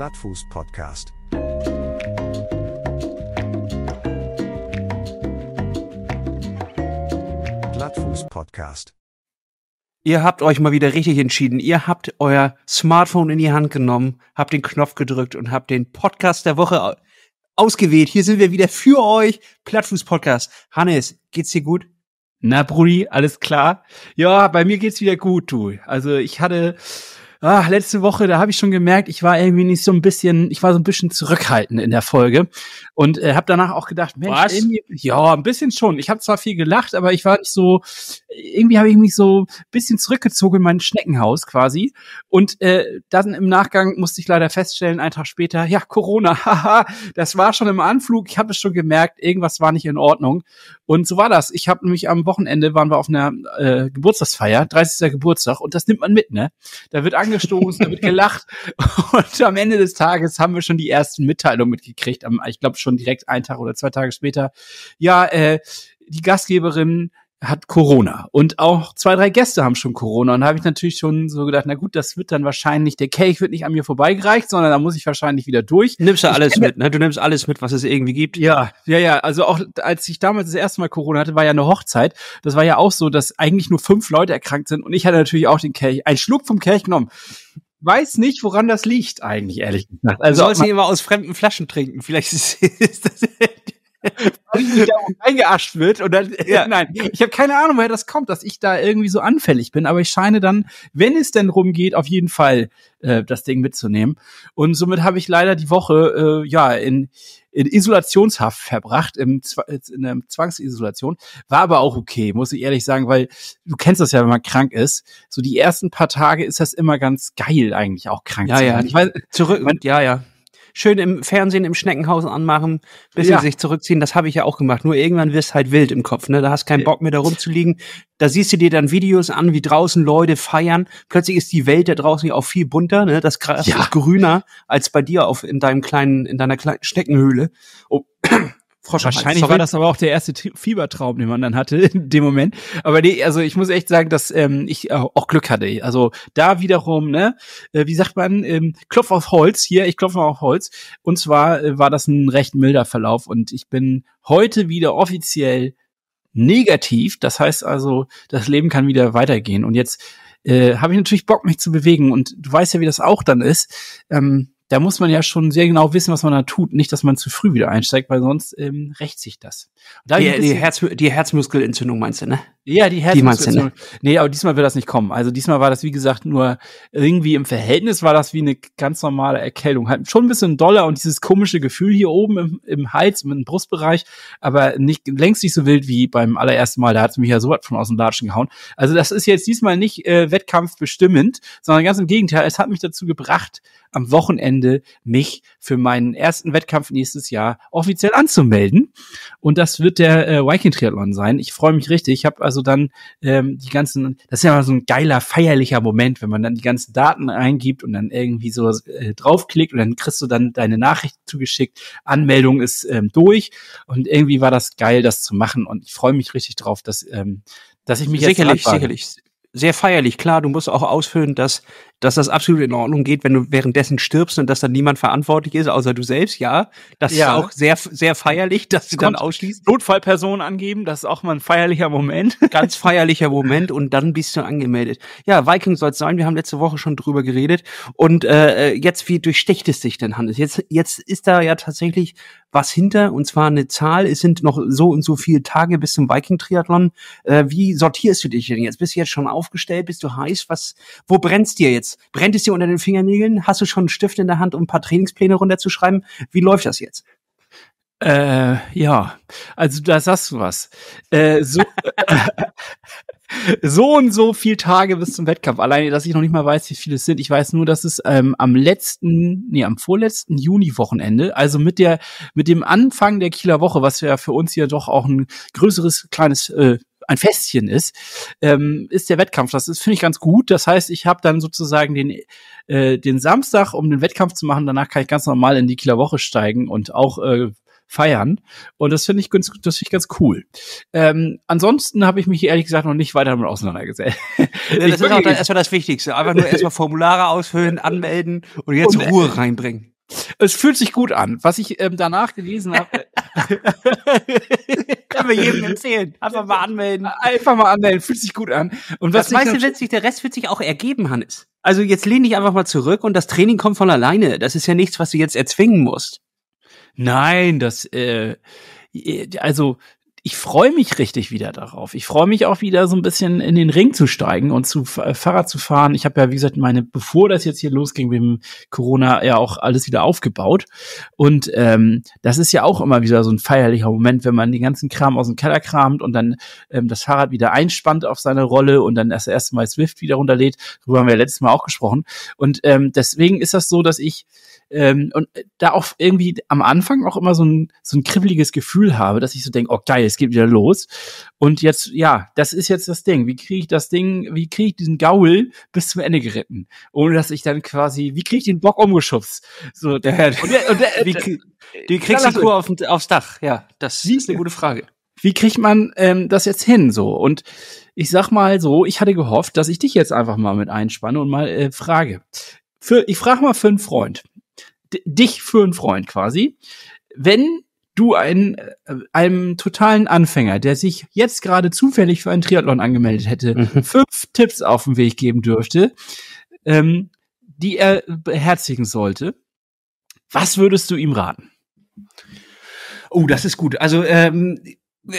Glattfuß Podcast. Glattfuß Podcast. Ihr habt euch mal wieder richtig entschieden. Ihr habt euer Smartphone in die Hand genommen, habt den Knopf gedrückt und habt den Podcast der Woche ausgewählt. Hier sind wir wieder für euch. Plattfuß Podcast. Hannes, geht's dir gut? Na, Brudi, alles klar? Ja, bei mir geht's wieder gut, du. Also ich hatte ah, letzte Woche, da habe ich schon gemerkt, ich war irgendwie nicht so ein bisschen, ich war so ein bisschen zurückhaltend in der Folge und äh, habe danach auch gedacht, Mensch, Was? irgendwie, ja, ein bisschen schon. Ich habe zwar viel gelacht, aber ich war nicht so, irgendwie habe ich mich so ein bisschen zurückgezogen in mein Schneckenhaus quasi und äh, dann im Nachgang musste ich leider feststellen, einen Tag später, ja, Corona, haha, das war schon im Anflug, ich habe es schon gemerkt, irgendwas war nicht in Ordnung und so war das. Ich habe nämlich am Wochenende waren wir auf einer äh, Geburtstagsfeier, 30. Geburtstag und das nimmt man mit, ne? Da wird angestoßen, da wird gelacht. Und am Ende des Tages haben wir schon die ersten Mitteilungen mitgekriegt. Ich glaube schon direkt einen Tag oder zwei Tage später. Ja, äh, die Gastgeberin hat Corona und auch zwei, drei Gäste haben schon Corona und da habe ich natürlich schon so gedacht, na gut, das wird dann wahrscheinlich, der Kelch wird nicht an mir vorbeigereicht, sondern da muss ich wahrscheinlich wieder durch. Nimmst du alles mit, ne? Du nimmst alles mit, was es irgendwie gibt. Ja, ja, ja, also auch als ich damals das erste Mal Corona hatte, war ja eine Hochzeit. Das war ja auch so, dass eigentlich nur fünf Leute erkrankt sind und ich hatte natürlich auch den Kelch, einen Schluck vom Kelch genommen weiß nicht, woran das liegt eigentlich, ehrlich gesagt. Also, du sollst nicht immer aus fremden Flaschen trinken. Vielleicht ist, ist das da eingeascht wird und dann, ja. nein, ich habe keine Ahnung, woher das kommt, dass ich da irgendwie so anfällig bin, aber ich scheine dann, wenn es denn rumgeht, auf jeden Fall äh, das Ding mitzunehmen. Und somit habe ich leider die Woche äh, ja in, in Isolationshaft verbracht, im, in der Zwangsisolation, war aber auch okay, muss ich ehrlich sagen, weil du kennst das ja, wenn man krank ist, so die ersten paar Tage ist das immer ganz geil eigentlich auch krank ja, zu sein. Ja, ich weiß, zurück, man, ja, ja schön im Fernsehen im Schneckenhaus anmachen, bisschen ja. sich zurückziehen. Das habe ich ja auch gemacht. Nur irgendwann wirst halt wild im Kopf, ne? Da hast keinen Bock mehr da rumzuliegen. Da siehst du dir dann Videos an, wie draußen Leute feiern. Plötzlich ist die Welt da draußen auch viel bunter, ne? Das Gras ja. ist grüner als bei dir auf in deinem kleinen in deiner kleinen Schneckenhöhle. Oh. Frosch Wahrscheinlich war das aber auch der erste Fiebertraum, den man dann hatte in dem Moment. Aber nee, also ich muss echt sagen, dass ähm, ich auch Glück hatte. Also da wiederum, ne, äh, wie sagt man, ähm, Klopf auf Holz, hier, ich klopfe auf Holz. Und zwar äh, war das ein recht milder Verlauf und ich bin heute wieder offiziell negativ. Das heißt also, das Leben kann wieder weitergehen. Und jetzt äh, habe ich natürlich Bock, mich zu bewegen. Und du weißt ja, wie das auch dann ist. Ähm, da muss man ja schon sehr genau wissen, was man da tut. Nicht, dass man zu früh wieder einsteigt, weil sonst ähm, rächt sich das. Da die, die, Herz, die Herzmuskelentzündung meinst du, ne? Ja, die ne? Nee, aber diesmal wird das nicht kommen. Also diesmal war das, wie gesagt, nur irgendwie im Verhältnis war das wie eine ganz normale Erkältung. Halt schon ein bisschen doller und dieses komische Gefühl hier oben im, im Hals, im Brustbereich, aber nicht längst nicht so wild wie beim allerersten Mal. Da hat es mich ja so was von aus dem Latschen gehauen. Also das ist jetzt diesmal nicht äh, wettkampfbestimmend, sondern ganz im Gegenteil. Es hat mich dazu gebracht, am Wochenende mich für meinen ersten Wettkampf nächstes Jahr offiziell anzumelden. Und das wird der äh, Viking Triathlon sein. Ich freue mich richtig. Ich habe also dann ähm, die ganzen, das ist ja mal so ein geiler, feierlicher Moment, wenn man dann die ganzen Daten eingibt und dann irgendwie so äh, draufklickt und dann kriegst du dann deine Nachricht zugeschickt. Anmeldung ist ähm, durch. Und irgendwie war das geil, das zu machen. Und ich freue mich richtig drauf, dass, ähm, dass ich mich sicherlich, jetzt sicherlich sehr feierlich. Klar, du musst auch ausfüllen, dass dass das absolut in Ordnung geht, wenn du währenddessen stirbst und dass dann niemand verantwortlich ist, außer du selbst, ja. Das ja. ist auch sehr, sehr feierlich, dass du dann ausschließt. Notfallperson angeben, das ist auch mal ein feierlicher Moment. Ganz feierlicher Moment und dann bist du angemeldet. Ja, Viking soll es sein, wir haben letzte Woche schon drüber geredet. Und äh, jetzt, wie durchsticht es sich denn, Hannes? Jetzt, jetzt ist da ja tatsächlich was hinter, und zwar eine Zahl, es sind noch so und so viele Tage bis zum Viking-Triathlon. Äh, wie sortierst du dich denn jetzt? Bist du jetzt schon aufgestellt? Bist du heiß? Was, wo brennst dir jetzt? Brennt es dir unter den Fingernägeln? Hast du schon einen Stift in der Hand, um ein paar Trainingspläne runterzuschreiben? Wie läuft das jetzt? Äh, ja, also da sagst du was. Äh, so, so und so viel Tage bis zum Wettkampf. Alleine, dass ich noch nicht mal weiß, wie viele es sind. Ich weiß nur, dass es ähm, am letzten, nee, am vorletzten Juni-Wochenende, also mit der, mit dem Anfang der Kieler Woche, was ja für uns hier doch auch ein größeres, kleines äh, ein Festchen ist, ähm, ist der Wettkampf. Das ist finde ich ganz gut. Das heißt, ich habe dann sozusagen den äh, den Samstag, um den Wettkampf zu machen. Danach kann ich ganz normal in die Kieler Woche steigen und auch äh, feiern. Und das finde ich ganz, das finde ich ganz cool. Ähm, ansonsten habe ich mich ehrlich gesagt noch nicht weiter damit auseinandergesetzt. das ist auch erstmal das Wichtigste. Einfach nur erstmal Formulare ausfüllen, anmelden und jetzt und, Ruhe reinbringen. Es fühlt sich gut an. Was ich ähm, danach gelesen habe. Können wir jedem empfehlen. Einfach mal anmelden. Einfach mal anmelden, fühlt sich gut an. Und was Das weißt du letztlich, der Rest wird sich auch ergeben, Hannes. Also jetzt lehn dich einfach mal zurück und das Training kommt von alleine. Das ist ja nichts, was du jetzt erzwingen musst. Nein, das, äh, also ich freue mich richtig wieder darauf. Ich freue mich auch wieder so ein bisschen in den Ring zu steigen und zu äh, Fahrrad zu fahren. Ich habe ja, wie gesagt, meine, bevor das jetzt hier losging mit dem Corona, ja auch alles wieder aufgebaut. Und ähm, das ist ja auch immer wieder so ein feierlicher Moment, wenn man den ganzen Kram aus dem Keller kramt und dann ähm, das Fahrrad wieder einspannt auf seine Rolle und dann das erste Mal Swift wieder runterlädt. Darüber haben wir ja letztes Mal auch gesprochen. Und ähm, deswegen ist das so, dass ich ähm, und da auch irgendwie am Anfang auch immer so ein, so ein kribbeliges Gefühl habe, dass ich so denke, oh geil, es geht wieder los. Und jetzt, ja, das ist jetzt das Ding. Wie kriege ich das Ding, wie kriege ich diesen Gaul bis zum Ende geritten? Ohne dass ich dann quasi, wie kriege ich den Bock umgeschubst? So, der, und der, und der, Wie, krie- du kriegst die Kur auf, aufs Dach. Ja, das Wie- ist eine gute Frage. wie kriegt man ähm, das jetzt hin so? Und ich sag mal so, ich hatte gehofft, dass ich dich jetzt einfach mal mit einspanne und mal äh, frage. Für, ich frage mal für einen Freund, dich für einen Freund quasi, wenn du ein, äh, einem totalen Anfänger, der sich jetzt gerade zufällig für einen Triathlon angemeldet hätte, Mhm. fünf Tipps auf den Weg geben dürfte, ähm, die er beherzigen sollte, was würdest du ihm raten? Oh, das ist gut. Also ähm,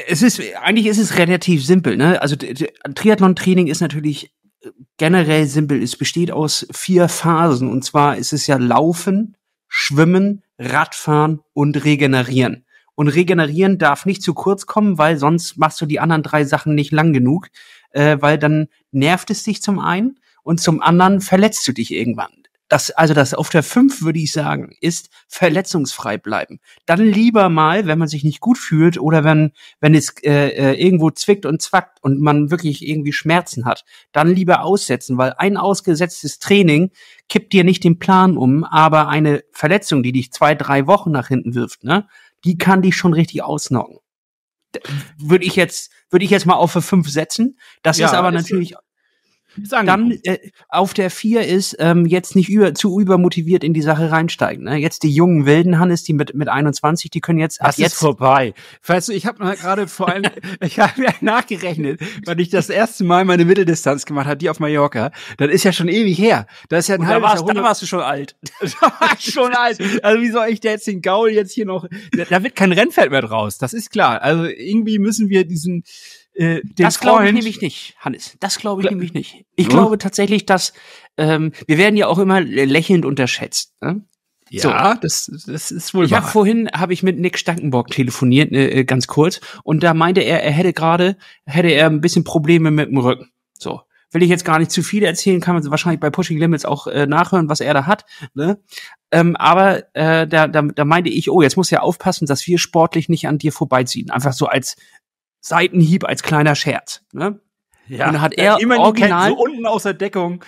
es ist eigentlich ist es relativ simpel. Ne? Also Triathlon-Training ist natürlich äh, generell simpel. Es besteht aus vier Phasen und zwar ist es ja Laufen, Schwimmen, Radfahren und Regenerieren. Und Regenerieren darf nicht zu kurz kommen, weil sonst machst du die anderen drei Sachen nicht lang genug, äh, weil dann nervt es dich zum einen und zum anderen verletzt du dich irgendwann. Das, also das auf der 5 würde ich sagen, ist verletzungsfrei bleiben. Dann lieber mal, wenn man sich nicht gut fühlt oder wenn, wenn es äh, äh, irgendwo zwickt und zwackt und man wirklich irgendwie Schmerzen hat, dann lieber aussetzen, weil ein ausgesetztes Training kippt dir nicht den Plan um, aber eine Verletzung, die dich zwei, drei Wochen nach hinten wirft, ne, die kann dich schon richtig ausnocken. Würde ich jetzt, würde ich jetzt mal auf für fünf setzen. Das Ja, ist aber natürlich Ist. Dann äh, auf der vier ist ähm, jetzt nicht über, zu übermotiviert in die Sache reinsteigen. Ne? Jetzt die jungen wilden Hannes, die mit mit 21, die können jetzt Das ist jetzt vorbei. Weißt du, ich habe mal gerade vor allem, ich habe ja nachgerechnet, weil ich das erste Mal meine Mitteldistanz gemacht habe, die auf Mallorca. Das ist ja schon ewig her. Das ist ja ein da halbes warst, da warst du schon alt. Da war ich schon alt. Also wie soll ich da jetzt den Gaul jetzt hier noch? Da, da wird kein Rennfeld mehr draus. Das ist klar. Also irgendwie müssen wir diesen äh, den Das glaube ich nämlich nicht, Hannes. Das glaube ich Gla- nämlich nicht. Ich Ja. glaube tatsächlich, dass ähm, wir werden ja auch immer lächelnd unterschätzt. Ne? Ja, das, das ist wohl Ich wahr. habe vorhin habe ich mit Nick Stankenbock telefoniert, äh, ganz kurz, und da meinte er, er hätte gerade hätte er ein bisschen Probleme mit dem Rücken. So will ich jetzt gar nicht zu viel erzählen, kann man wahrscheinlich bei Pushing Limits auch äh, nachhören, was er da hat. Ne? Ähm, aber äh, da, da, da meinte ich, oh, jetzt muss ja aufpassen, dass wir sportlich nicht an dir vorbeiziehen. Einfach so als Seitenhieb, als kleiner Scherz. Ne? ja. und dann hat er original- so unten aus der Deckung.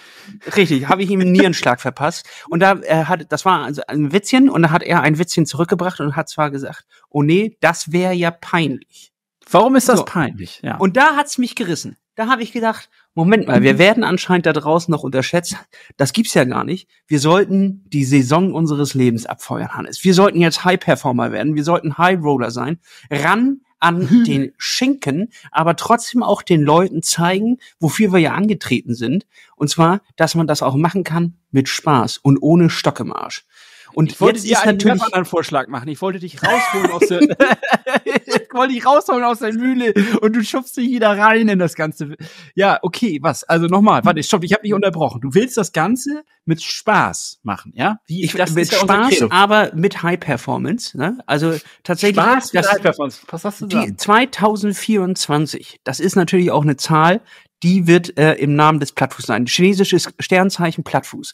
Richtig, habe ich ihm einen Nierenschlag verpasst. Und da äh, hat, das war also ein Witzchen und da hat er ein Witzchen zurückgebracht und hat zwar gesagt, oh nee, das wäre ja peinlich. Warum ist das So. peinlich? Ja. Und da hat's mich gerissen. Da habe ich gedacht, Moment mal, Mhm. wir werden anscheinend da draußen noch unterschätzt. Das gibt's ja gar nicht. Wir sollten die Saison unseres Lebens abfeuern, Hannes. Wir sollten jetzt High Performer werden. Wir sollten High Roller sein. Ran an Mhm. den Schinken, aber trotzdem auch den Leuten zeigen, wofür wir ja angetreten sind. Und zwar, dass man das auch machen kann mit Spaß und ohne Stock im Arsch. Und ich wollte jetzt dir einen natürlich ganz anderen Vorschlag machen. Ich wollte dich rausholen aus der, ich wollte dich rausholen aus der Mühle und du schubst dich wieder rein in das Ganze. Ja, okay, was? Also nochmal, warte, stopp, ich habe dich unterbrochen. Du willst das Ganze mit Spaß machen, ja? Wie, ich, das mit ist Spaß, Credo. aber mit High Performance. Ne? Also tatsächlich, Spaß mit das, High Performance. Was hast du die sagen? 2024, das ist natürlich auch eine Zahl, die wird äh, im Namen des Plattfuß sein. Chinesisches Sternzeichen Plattfuß.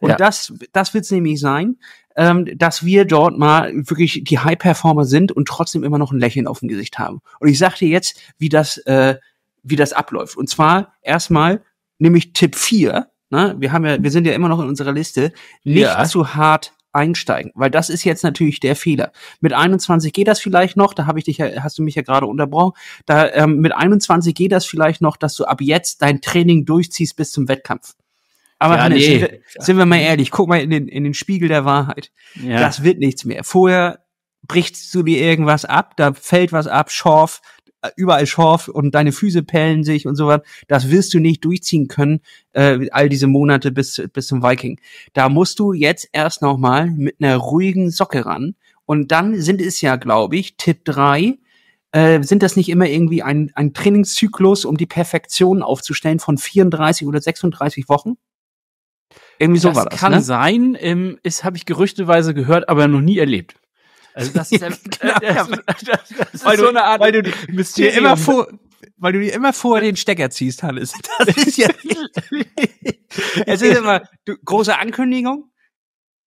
Und Ja. das, das wird es nämlich sein, ähm, dass wir dort mal wirklich die High-Performer sind und trotzdem immer noch ein Lächeln auf dem Gesicht haben. Und ich sag dir jetzt, wie das, äh, wie das abläuft. Und zwar erstmal nämlich Tipp 4. Ne? Wir haben ja, wir sind ja immer noch in unserer Liste, nicht Ja. zu hart einsteigen, weil das ist jetzt natürlich der Fehler. Mit 21 geht das vielleicht noch, da habe ich dich ja, hast du mich ja gerade unterbrochen. Da ähm, mit 21 geht das vielleicht noch, dass du ab jetzt dein Training durchziehst bis zum Wettkampf. Aber Ja, Hannes, nee. sind, wir, sind wir mal ehrlich, guck mal in den, in den Spiegel der Wahrheit. Ja. Das wird nichts mehr. Vorher brichst du dir irgendwas ab, da fällt was ab, Schorf, äh, überall Schorf und deine Füße pellen sich und so was. Das wirst du nicht durchziehen können, äh, all diese Monate bis, bis zum Viking. Da musst du jetzt erst noch mal mit einer ruhigen Socke ran. Und dann sind es ja, glaube ich, Tipp drei äh, sind das nicht immer irgendwie ein, ein Trainingszyklus, um die Perfektion aufzustellen von 34 oder 36 Wochen? Irgendwie so das war das, kann ne? sein, ähm, ist habe ich gerüchteweise gehört, aber noch nie erlebt. Also das ist, Genau, äh, ja. das, das, das ist Weil du- so eine Art weil du dir immer vor, weil du dir immer vor den Stecker ziehst, Hannes. Das ist ja, es ist immer du, große Ankündigung,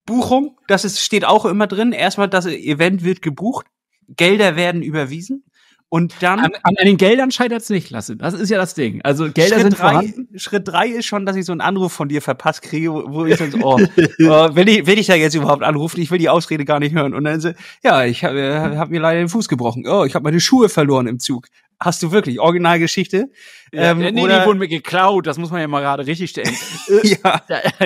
Buchung, das ist, steht auch immer drin. Erstmal, das Event wird gebucht, Gelder werden überwiesen und dann an, an den Geldern scheitert es nicht, lassen. Das ist ja das Ding. Also Gelder Schritt sind drei, vorhanden. Schritt drei ist schon, dass ich so einen Anruf von dir verpasst kriege, wo, wo ich dann so, oh, oh, will ich, will ich da jetzt überhaupt anrufen? Ich will die Ausrede gar nicht hören. Und dann so, ja, ich habe hab mir leider den Fuß gebrochen. Oh, ich habe meine Schuhe verloren im Zug. Hast du wirklich Originalgeschichte? Ja, Ähm, nee, nee, die wurden mir geklaut, das muss man ja mal gerade richtig stellen. ja,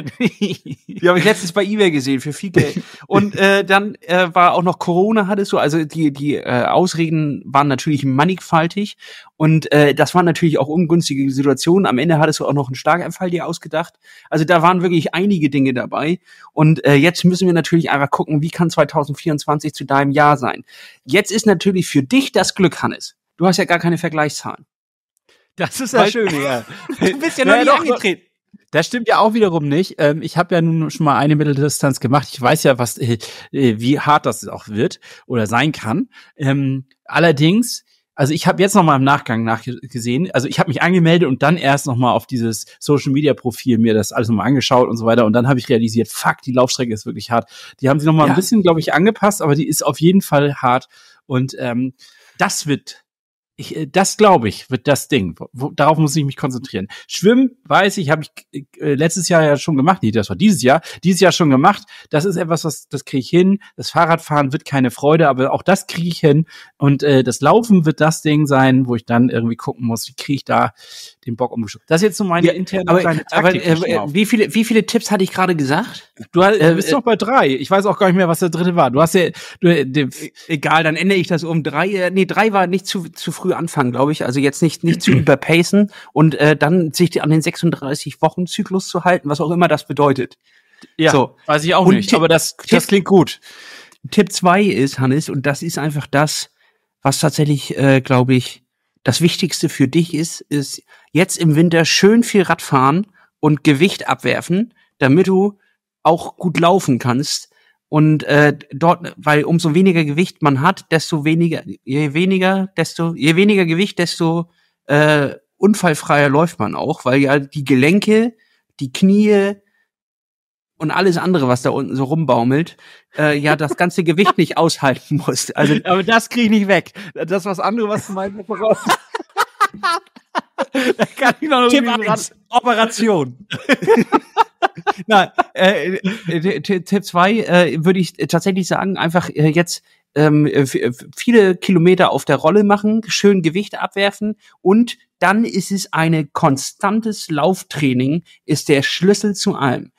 die habe ich letztens bei eBay gesehen für viel Geld. Und äh, dann äh, war auch noch Corona hattest du, also die die äh, Ausreden waren natürlich mannigfaltig und äh, das waren natürlich auch ungünstige Situationen. Am Ende hattest du auch noch einen Schlaganfall dir ausgedacht. Also da waren wirklich einige Dinge dabei. Und äh, jetzt müssen wir natürlich einfach gucken, wie kann 2024 zu deinem Jahr sein. Jetzt ist natürlich für dich das Glück, Hannes. Du hast ja gar keine Vergleichszahlen. Das ist ja schön, ja. Du bist ja noch nie doch, angetreten. Das stimmt ja auch wiederum nicht. Ähm, ich habe ja nun schon mal eine Mitteldistanz gemacht. Ich weiß ja, was, äh, äh, wie hart das auch wird oder sein kann. Ähm, allerdings, also ich habe jetzt noch mal im Nachgang nachgesehen. Also ich habe mich angemeldet und dann erst noch mal auf dieses Social Media Profil mir das alles noch mal angeschaut und so weiter. Und dann habe ich realisiert, fuck, die Laufstrecke ist wirklich hart. Die haben sie noch mal Ja. ein bisschen, glaube ich, angepasst, aber die ist auf jeden Fall hart. Und ähm, das wird ich, äh, das glaube ich, wird das Ding. Wo, darauf muss ich mich konzentrieren. Schwimmen, weiß ich, habe ich äh, letztes Jahr ja schon gemacht. Nee, das war dieses Jahr. Dieses Jahr schon gemacht. Das ist etwas, was das kriege ich hin. Das Fahrradfahren wird keine Freude, aber auch das kriege ich hin. Und äh, das Laufen wird das Ding sein, wo ich dann irgendwie gucken muss, wie kriege ich da den Bock umgeschubst. Das ist jetzt so meine Ja, interne Aber, kleine aber Taktik. äh, ich äh, wie viele wie viele Tipps hatte ich gerade gesagt? du äh, bist äh, doch bei drei. Ich weiß auch gar nicht mehr, was da drin war. Du hast ja, du, äh, Egal, dann ändere ich das um drei. Äh, nee, drei war nicht zu, zu früh anfangen, glaube ich. Also jetzt nicht, nicht zu überpacen und äh, dann sich an den 36 Wochen Zyklus zu halten, was auch immer das bedeutet. ja, so. weiß ich auch Und nicht. Tipp- aber das, Tipp- das klingt gut. Tipp zwei ist, Hannes, und das ist einfach das, was tatsächlich, äh, glaube ich, das Wichtigste für dich ist, ist jetzt im Winter schön viel Radfahren und Gewicht abwerfen, damit du auch gut laufen kannst. Und äh, dort, weil umso weniger Gewicht man hat, desto weniger, je weniger, desto, je weniger Gewicht, desto äh, unfallfreier läuft man auch, weil ja die Gelenke, die Knie und alles andere, was da unten so rumbaumelt, äh, ja das ganze Gewicht nicht aushalten muss. Also Aber das kriege ich nicht weg. Das was andere, was du meinst, voraus. da kann ich noch Tipp irgendwie eins, Operation. Na, äh, äh, Tipp zwei äh, würde ich tatsächlich sagen, einfach äh, jetzt ähm, äh, äh, viele Kilometer auf der Rolle machen, schön Gewicht abwerfen und dann ist es eine konstantes Lauftraining, ist der Schlüssel zu allem.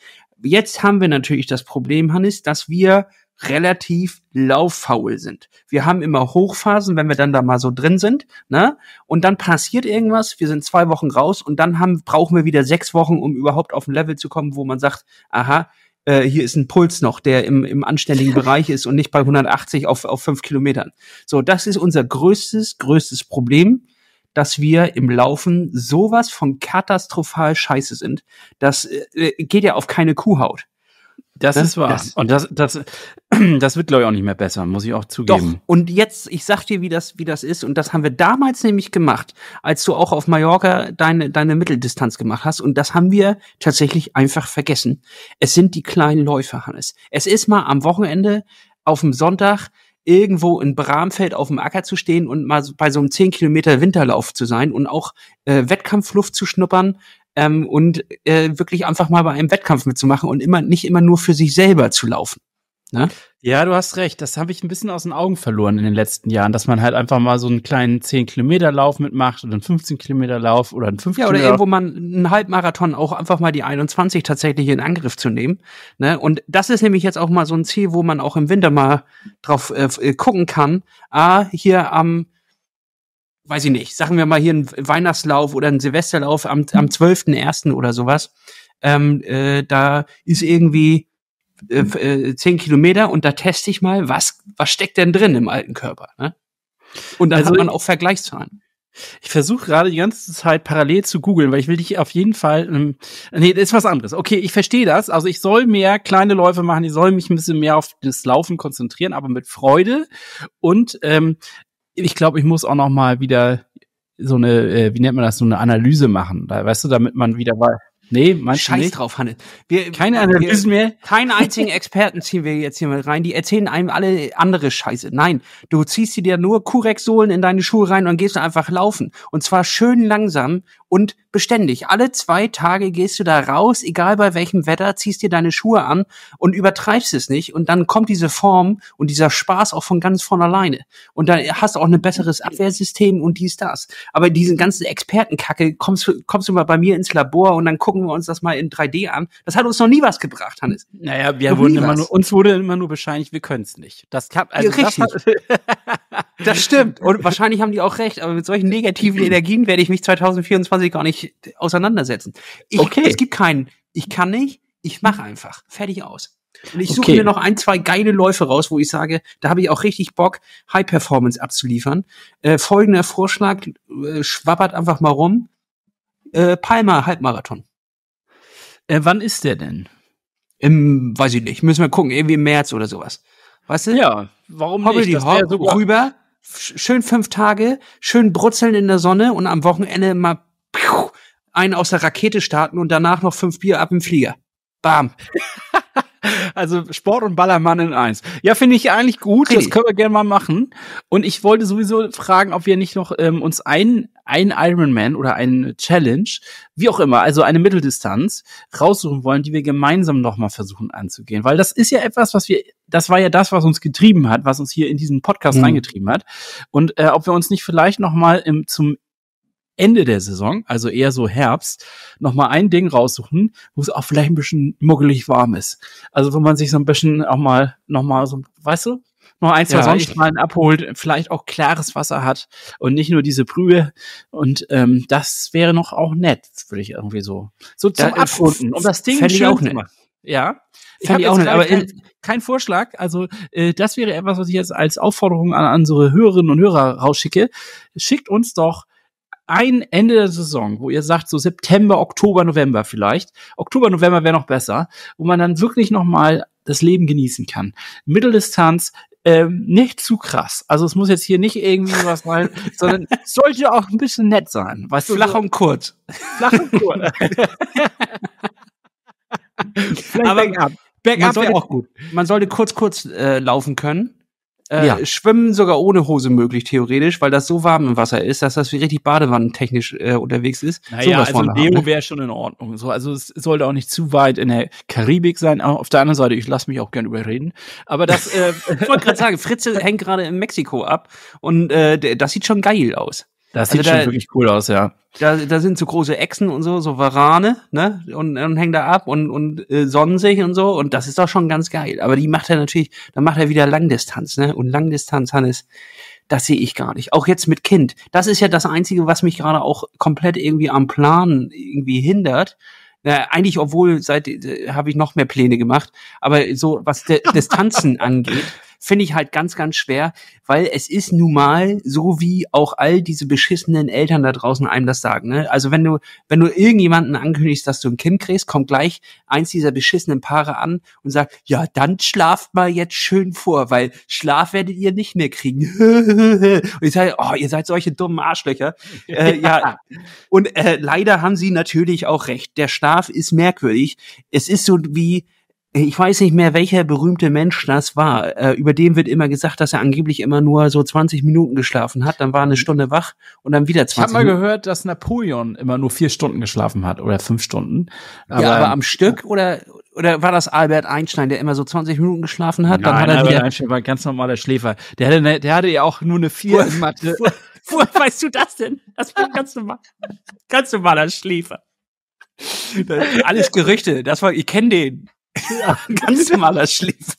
Jetzt haben wir natürlich das Problem, Hannes, dass wir relativ lauffaul sind. Wir haben immer Hochphasen, wenn wir dann da mal so drin sind, ne? Und dann passiert irgendwas, wir sind zwei Wochen raus und dann haben, brauchen wir wieder sechs Wochen, um überhaupt auf ein Level zu kommen, wo man sagt, aha, äh, hier ist ein Puls noch, der im, im anständigen Bereich ist und nicht bei 180 auf, auf fünf Kilometern. So, das ist unser größtes, größtes Problem, dass wir im Laufen sowas von katastrophal scheiße sind. Das äh, geht ja auf keine Kuhhaut. Das Ne? ist wahr. Das- Und das, das, das wird, glaube ich, auch nicht mehr besser, muss ich auch Doch. zugeben. Und jetzt, ich sag dir, wie das, wie das ist. Und das haben wir damals nämlich gemacht, als du auch auf Mallorca deine, deine Mitteldistanz gemacht hast. Und das haben wir tatsächlich einfach vergessen. Es sind die kleinen Läufer, Hannes. Es ist mal am Wochenende auf dem Sonntag irgendwo in Bramfeld auf dem Acker zu stehen und mal bei so einem 10 Kilometer Winterlauf zu sein und auch äh, Wettkampfluft zu schnuppern ähm, und äh, wirklich einfach mal bei einem Wettkampf mitzumachen und immer nicht immer nur für sich selber zu laufen. Ne? Ja, du hast recht. Das habe ich ein bisschen aus den Augen verloren in den letzten Jahren, dass man halt einfach mal so einen kleinen 10-Kilometer-Lauf mitmacht oder einen 15-Kilometer-Lauf oder einen 5 Ja, oder irgendwo mal einen Halbmarathon auch einfach mal die 21 tatsächlich in Angriff zu nehmen. Ne? Und das ist nämlich jetzt auch mal so ein Ziel, wo man auch im Winter mal drauf äh, äh, gucken kann. Ah, hier am, weiß ich nicht, sagen wir mal hier ein Weihnachtslauf oder ein Silvesterlauf am, am 12.01. oder sowas. Ähm, äh, da ist irgendwie äh, f- äh, 10 Kilometer und da teste ich mal, was, was steckt denn drin im alten Körper. Ne? Und dann Also hat man auch Vergleichszahlen. Ich versuche gerade die ganze Zeit parallel zu googeln, weil ich will dich auf jeden Fall. Ähm, nee, das ist was anderes. Okay, ich verstehe das. Also ich soll mehr kleine Läufe machen, ich soll mich ein bisschen mehr auf das Laufen konzentrieren, aber mit Freude. Und ähm, ich glaube, ich muss auch noch mal wieder so eine, äh, wie nennt man das, so eine Analyse machen. Weißt du, damit man wieder weiß. Nee, meinst du Scheiß nicht? drauf, Hannes. Wir, Keine Analysen mehr. Keinen einzigen Experten ziehen wir jetzt hier mit rein. Die erzählen einem alle andere Scheiße. Nein, du ziehst dir nur Kurex-Sohlen in deine Schuhe rein und gehst einfach laufen. Und zwar schön langsam und beständig. Alle zwei Tage gehst du da raus, egal bei welchem Wetter, ziehst dir deine Schuhe an und übertreibst es nicht. Und dann kommt diese Form und dieser Spaß auch von ganz von alleine. Und dann hast du auch ein besseres Abwehrsystem und dies, das. Aber diesen ganzen Expertenkacke kommst, du- kommst du mal bei mir ins Labor und dann gucken wir uns das mal in 3D an. Das hat uns noch nie was gebracht, Hannes. Naja, wir Noch wurden immer was. nur, uns wurde immer nur bescheinigt, wir können es nicht. Das klappt also Ja, das hat, Das stimmt. Und wahrscheinlich haben die auch recht, aber mit solchen negativen Energien werde ich mich 2024 gar nicht auseinandersetzen. Ich, Okay. Es gibt keinen, ich kann nicht, ich mache einfach. Fertig aus. Und ich suche Okay. mir noch ein, zwei geile Läufe raus, wo ich sage, da habe ich auch richtig Bock, High Performance abzuliefern. Äh, folgender Vorschlag, äh, schwappert einfach mal rum. Äh, Palma Halbmarathon. Äh, wann ist der denn? Im, weiß ich nicht, müssen wir gucken, irgendwie im März oder sowas. Weißt du? Ja, warum Hoppel nicht? die Hopp, rüber, sch- schön fünf Tage, schön brutzeln in der Sonne und am Wochenende mal einen aus der Rakete starten und danach noch fünf Bier ab im Flieger. Bam. Also Sport und Ballermann in eins. Ja, finde ich eigentlich gut. Das Richtig. können wir gerne mal machen. Und ich wollte sowieso fragen, ob wir nicht noch ähm, uns ein, ein Ironman oder ein Challenge, wie auch immer, also eine Mitteldistanz raussuchen wollen, die wir gemeinsam noch mal versuchen anzugehen. Weil das ist ja etwas, was wir, das war ja das, was uns getrieben hat, was uns hier in diesen Podcast Mhm. reingetrieben hat. Und äh, ob wir uns nicht vielleicht noch mal im, zum Ende der Saison, also eher so Herbst, noch mal ein Ding raussuchen, wo es auch vielleicht ein bisschen muggelig warm ist. Also wo man sich so ein bisschen auch mal noch mal so, weißt du, noch ein, zwei Ja, Sonnenstrahlen abholt, vielleicht auch klares Wasser hat und nicht nur diese Brühe. Und ähm, das wäre noch auch nett, würde ich irgendwie so so zum Ja, Abrunden, um das Ding schön auch zu nett. machen. Ja. Ich habe auch nett, aber aber in- kein, kein Vorschlag. Also äh, das wäre etwas, was ich jetzt als Aufforderung an unsere Hörerinnen und Hörer rausschicke. Schickt uns doch ein Ende der Saison, wo ihr sagt, so September, Oktober, November vielleicht. Oktober, November wäre noch besser, wo man dann wirklich noch mal das Leben genießen kann. Mitteldistanz, ähm, nicht zu krass. Also es muss jetzt hier nicht irgendwie was sein, sondern sollte auch ein bisschen nett sein. Weißt du, Flach so und kurz. flach und kurz. Vielleicht Aber Bergab sollte, wäre auch gut. man sollte kurz, kurz äh, laufen können. Äh, Ja. Schwimmen sogar ohne Hose möglich, theoretisch, weil das so warm im Wasser ist, dass das wie richtig badewannentechnisch äh, unterwegs ist. Naja, Sowas also haben, ne? wäre schon in Ordnung. So, also es sollte auch nicht zu weit in der Karibik sein. Auch Auf der anderen Seite, ich lasse mich auch gern überreden. Aber das, äh, Ich wollte gerade sagen, Fritze hängt gerade in Mexiko ab und äh, das sieht schon geil aus. Das Also sieht da- schon wirklich cool aus, ja. Da, da sind so große Echsen und so, so Warane, ne? Und, und hängen da ab und, und äh, sonnen sich und so. Und das ist doch schon ganz geil. Aber die macht er natürlich, dann macht er wieder Langdistanz, ne? Und Langdistanz, Hannes, das sehe ich gar nicht. Auch jetzt mit Kind. Das ist ja das Einzige, was mich gerade auch komplett irgendwie am Plan irgendwie hindert. Ja, eigentlich, obwohl seit äh, habe ich noch mehr Pläne gemacht, aber so was de Distanzen angeht, finde ich halt ganz, ganz schwer, weil es ist nun mal so, wie auch all diese beschissenen Eltern da draußen einem das sagen. Ne? Also wenn du, wenn du irgendjemanden ankündigst, dass du ein Kind kriegst, kommt gleich eins dieser beschissenen Paare an und sagt, ja, dann schlaft mal jetzt schön vor, weil Schlaf werdet ihr nicht mehr kriegen. und ich sage, oh, ihr seid solche dummen Arschlöcher. Äh, ja, und äh, leider haben sie natürlich auch recht. Der Schlaf ist merkwürdig. Es ist so wie, ich weiß nicht mehr, welcher berühmte Mensch das war. Äh, über den wird immer gesagt, dass er angeblich immer nur so 20 Minuten geschlafen hat. Dann war er eine Stunde wach und dann wieder Ich habe 20 mal Minuten. gehört, dass Napoleon immer nur vier Stunden geschlafen hat oder fünf Stunden. ja, aber am Stück oder oder war das Albert Einstein, der immer so 20 Minuten geschlafen hat? Nein, dann hat er Albert wieder, Einstein war ein ganz normaler Schläfer. Der hatte, ne, der hatte ja auch nur eine vier in Mathe. Woher weißt du das denn? Das war ein ganz, normal, ganz normaler Schläfer. Das, alles Gerüchte. Das war, ich kenne den. ganz normaler Schläfer.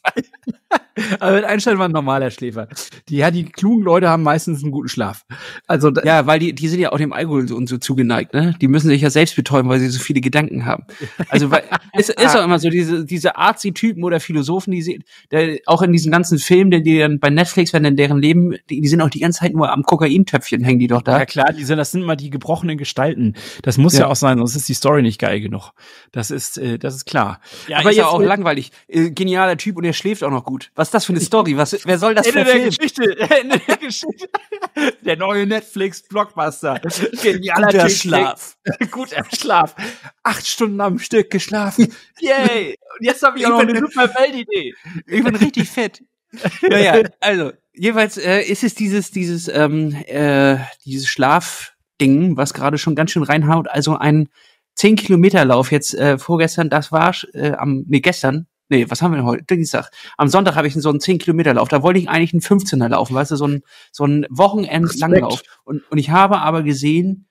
Albert Einstein war ein normaler Schläfer. Die, ja, die klugen Leute haben meistens einen guten Schlaf. Also, Ja, weil die, die sind ja auch dem Alkohol so und so zugeneigt, ne? Die müssen sich ja selbst betäuben, weil sie so viele Gedanken haben. Also, weil, es ist auch immer so, diese, diese Arzi-Typen oder Philosophen, die sie, der, auch in diesen ganzen Filmen, die, die dann bei Netflix, wenn in deren Leben, die, die sind auch die ganze Zeit nur am Kokaintöpfchen, hängen die doch da. ja klar, die sind, das sind mal die gebrochenen Gestalten. Das muss ja. Ja. auch sein, sonst ist die Story nicht geil genug. Das ist, äh, das ist klar. Ja, aber ist ja auch langweilig. Äh, genialer Typ und er schläft auch noch gut. Was ist das für eine Story? Was, wer soll das Ende der? Geschichte. Ende der Geschichte. Der neue Netflix-Blockbuster. Genialer Guter Schlaf. Guter Schlaf. Acht Stunden am Stück geschlafen. Yay. Und jetzt habe ich auch noch Ich eine super Weltidee. Ich bin richtig fett. Naja, also, jeweils äh, ist es dieses, dieses, ähm, äh, dieses Schlafding, was gerade schon ganz schön reinhaut. Also ein 10 Kilometer Lauf jetzt äh, vorgestern, das war äh, am, nee, gestern, nee, was haben wir denn heute? Dienstag. Am Sonntag habe ich so einen 10 Kilometer Lauf. Da wollte ich eigentlich einen 15er laufen, weißt du, so ein, so ein Wochenendlanglauf. Und, und ich habe aber gesehen,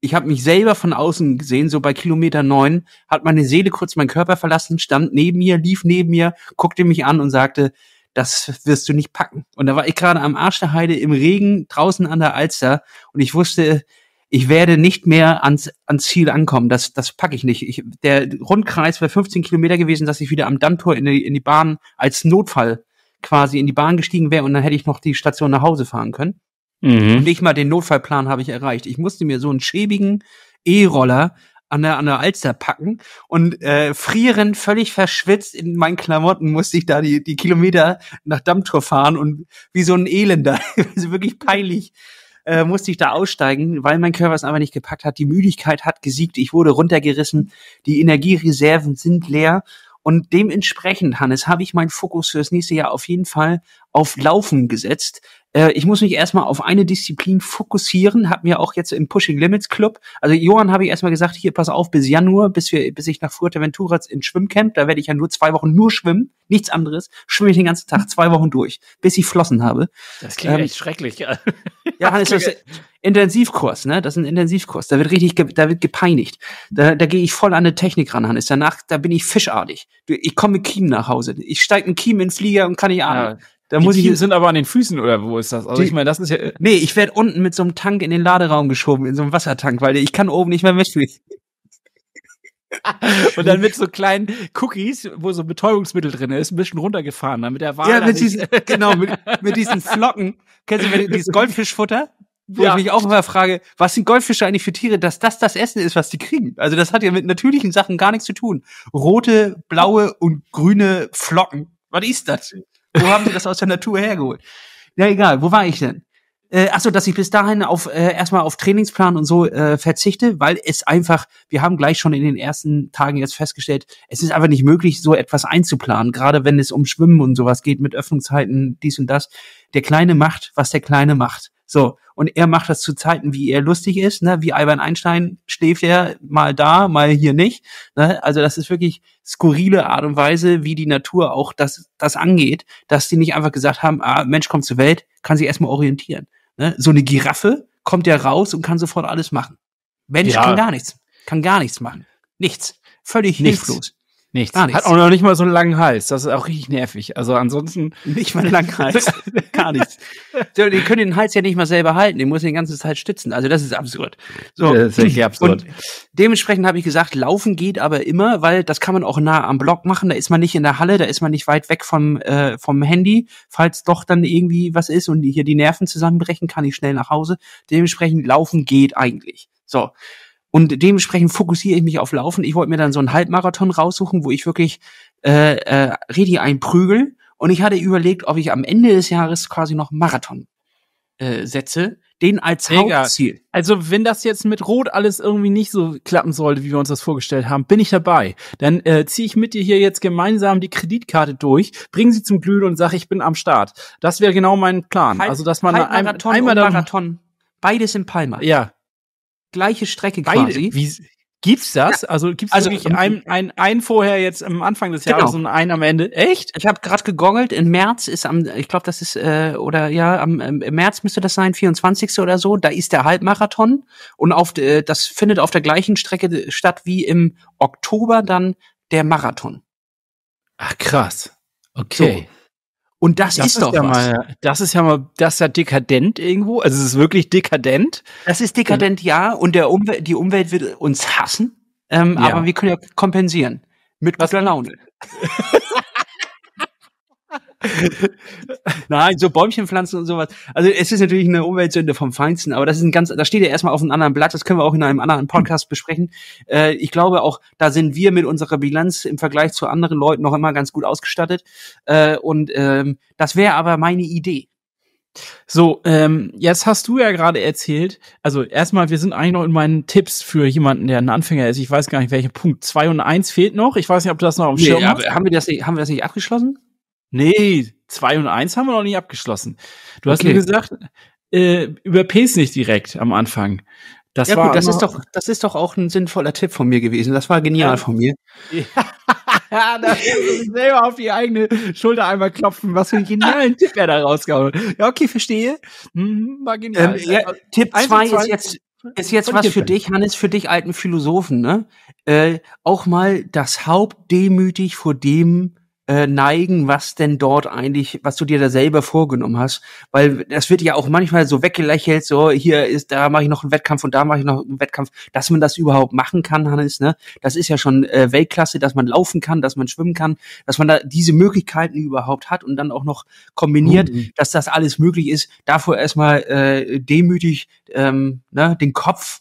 ich habe mich selber von außen gesehen, so bei Kilometer neun, hat meine Seele kurz meinen Körper verlassen, stand neben mir, lief neben mir, guckte mich an und sagte, das wirst du nicht packen. Und da war ich gerade am Arsch der Heide im Regen draußen an der Alster und ich wusste, ich werde nicht mehr ans, ans Ziel ankommen. Das, das packe ich nicht. Ich, der Rundkreis wäre 15 Kilometer gewesen, dass ich wieder am Dammtor in die, in die Bahn als Notfall quasi in die Bahn gestiegen wäre und dann hätte ich noch die Station nach Hause fahren können. Mhm. Nicht mal den Notfallplan habe ich erreicht. Ich musste mir so einen schäbigen E-Roller an der, an der Alster packen und äh, frieren, völlig verschwitzt in meinen Klamotten musste ich da die, die Kilometer nach Dammtor fahren und wie so ein Elender, also wirklich peinlich, äh, musste ich da aussteigen, weil mein Körper es einfach nicht gepackt hat. Die Müdigkeit hat gesiegt, ich wurde runtergerissen, die Energiereserven sind leer und dementsprechend, Hannes, habe ich meinen Fokus für das nächste Jahr auf jeden Fall auf Laufen gesetzt. Äh, ich muss mich erstmal auf eine Disziplin fokussieren, habe mir auch jetzt im Pushing Limits Club, also Johann habe ich erstmal gesagt, hier pass auf bis Januar, bis wir, bis ich nach Fuerteventura ins Schwimmcamp, da werde ich ja nur zwei Wochen nur schwimmen, nichts anderes, schwimme ich den ganzen Tag zwei Wochen durch, bis ich Flossen habe. Das klingt Ähm, echt schrecklich. Ja. Ja, Hannes, das ist Intensivkurs, ne? Das ist ein Intensivkurs. Da wird richtig, da wird gepeinigt. Da, da gehe ich voll an eine Technik ran, Hannes. Danach, da bin ich fischartig. Ich komme mit Kiem nach Hause. Ich steige mit Kiem in den Flieger und kann nicht atmen. Da Die muss ich, sind aber an den Füßen oder wo ist das? Also Die- ich meine, das ist ja nee, ich werde unten mit so einem Tank in den Laderaum geschoben, in so einem Wassertank, weil ich kann oben nicht mehr mitfliegen. und dann mit so kleinen Cookies, wo so Betäubungsmittel drin ist, ein bisschen runtergefahren, damit der Wal Ja, mit diesen, genau, mit, mit diesen Flocken. Kennst du dieses Goldfischfutter? Wo Ja. ich mich auch immer frage, was sind Goldfische eigentlich für Tiere, dass das das Essen ist, was die kriegen? Also das hat ja mit natürlichen Sachen gar nichts zu tun. Rote, blaue und grüne Flocken. Was ist das? Wo haben sie das aus der Natur hergeholt? Ja, egal. Wo war ich denn? Äh, achso, dass ich bis dahin auf äh, erstmal auf Trainingsplan und so äh, verzichte, weil es einfach, wir haben gleich schon in den ersten Tagen jetzt festgestellt, es ist einfach nicht möglich, so etwas einzuplanen, gerade wenn es um Schwimmen und sowas geht mit Öffnungszeiten, dies und das. Der Kleine macht, was der Kleine macht. So, und er macht das zu Zeiten, wie er lustig ist, ne? Wie Albert Einstein schläft er mal da, mal hier nicht. Ne? Also das ist wirklich skurrile Art und Weise, wie die Natur auch das, das angeht, dass die nicht einfach gesagt haben, ah, Mensch kommt zur Welt, kann sich erstmal orientieren. Ne? So eine Giraffe kommt ja raus und kann sofort alles machen. Mensch Ja. kann gar nichts, kann gar nichts machen. Nichts. Völlig Nichts. hilflos. Nichts. Gar nichts. Hat auch noch nicht mal so einen langen Hals. Das ist auch richtig nervig. Also ansonsten Nicht mal einen langen Hals. Gar nichts. So, die können den Hals ja nicht mal selber halten. Den muss den ganze Zeit stützen. Also das ist absurd. So. Das ist absurd. Und dementsprechend habe ich gesagt, laufen geht aber immer, weil das kann man auch nah am Block machen. Da ist man nicht in der Halle, da ist man nicht weit weg vom, äh, vom Handy. Falls doch dann irgendwie was ist und hier die Nerven zusammenbrechen, kann ich schnell nach Hause. Dementsprechend laufen geht eigentlich. So. Und dementsprechend fokussiere ich mich auf Laufen. Ich wollte mir dann so einen Halbmarathon raussuchen, wo ich wirklich äh, äh, richtig einprügel. Und ich hatte überlegt, ob ich am Ende des Jahres quasi noch Marathon äh, setze, den als Digga. Hauptziel. Also, wenn das jetzt mit Rot alles irgendwie nicht so klappen sollte, wie wir uns das vorgestellt haben, bin ich dabei. Dann äh, ziehe ich mit dir hier jetzt gemeinsam die Kreditkarte durch, bring sie zum Glühen und sage, ich bin am Start. Das wäre genau mein Plan. Halb- also, dass man ein, Halbmarathon einmal Marathon. Beides in Palma. ja, Gleiche Strecke beide, quasi. wie, Gibt's das? Also gibt's Also, wirklich ein, ein, ein vorher jetzt am Anfang des Genau. Jahres und ein am Ende? Echt? Ich habe gerade gegoogelt, im März ist am, ich glaube, das ist, äh, oder ja, am ähm, im März müsste das sein, 24. oder so, da ist der Halbmarathon und auf de, das findet auf der gleichen Strecke statt wie im Oktober dann der Marathon. Ach krass. Okay. Und das, ist doch ja was. mal, das ist ja mal, das ist ja dekadent irgendwo. Also es ist wirklich dekadent. Das ist dekadent, ja, und der Umwelt, die Umwelt wird uns hassen, ähm, Ja. aber wir können ja kompensieren. Mit guter Laune. Nein, so Bäumchen pflanzen und sowas. Also es ist natürlich eine Umweltsünde vom Feinsten, aber das ist ein ganz, das steht ja erstmal auf einem anderen Blatt, das können wir auch in einem anderen Podcast besprechen. Äh, ich glaube auch, da sind wir mit unserer Bilanz im Vergleich zu anderen Leuten noch immer ganz gut ausgestattet. Äh, und ähm, das wäre aber meine Idee. So, ähm, jetzt hast du ja gerade erzählt, also erstmal, wir sind eigentlich noch in meinen Tipps für jemanden, der ein Anfänger ist. Ich weiß gar nicht, welcher Punkt. Zwei und eins fehlt noch. Ich weiß nicht, ob du das noch auf dem Nee, Schirm hast. haben wir das, nicht- haben wir das nicht abgeschlossen? Nee, zwei und eins haben wir noch nicht abgeschlossen. Du hast Okay. mir gesagt, äh, überpace nicht direkt am Anfang. Das ja war gut, das ist doch, das ist doch auch ein sinnvoller Tipp von mir gewesen. Das war genial Ja. von mir. Ja, da muss ich selber auf die eigene Schulter einmal klopfen, was für einen genialen Tipp er da rausgehauen hat. Ja, okay, verstehe. Mhm, war Ähm, genial. ja, Tipp Eins und zwei zwei ist jetzt, ist jetzt was für dich, Hannes, für dich alten Philosophen, ne? Äh, auch mal das Haupt demütig vor dem äh, neigen, was denn dort eigentlich, was du dir da selber vorgenommen hast. Weil das wird ja auch manchmal so weggelächelt, so hier ist, da mache ich noch einen Wettkampf und da mache ich noch einen Wettkampf, dass man das überhaupt machen kann, Hannes, ne? Das ist ja schon äh, Weltklasse, dass man laufen kann, dass man schwimmen kann, dass man da diese Möglichkeiten überhaupt hat und dann auch noch kombiniert, Mhm. dass das alles möglich ist. Davor erstmal äh, demütig ähm, ne, den Kopf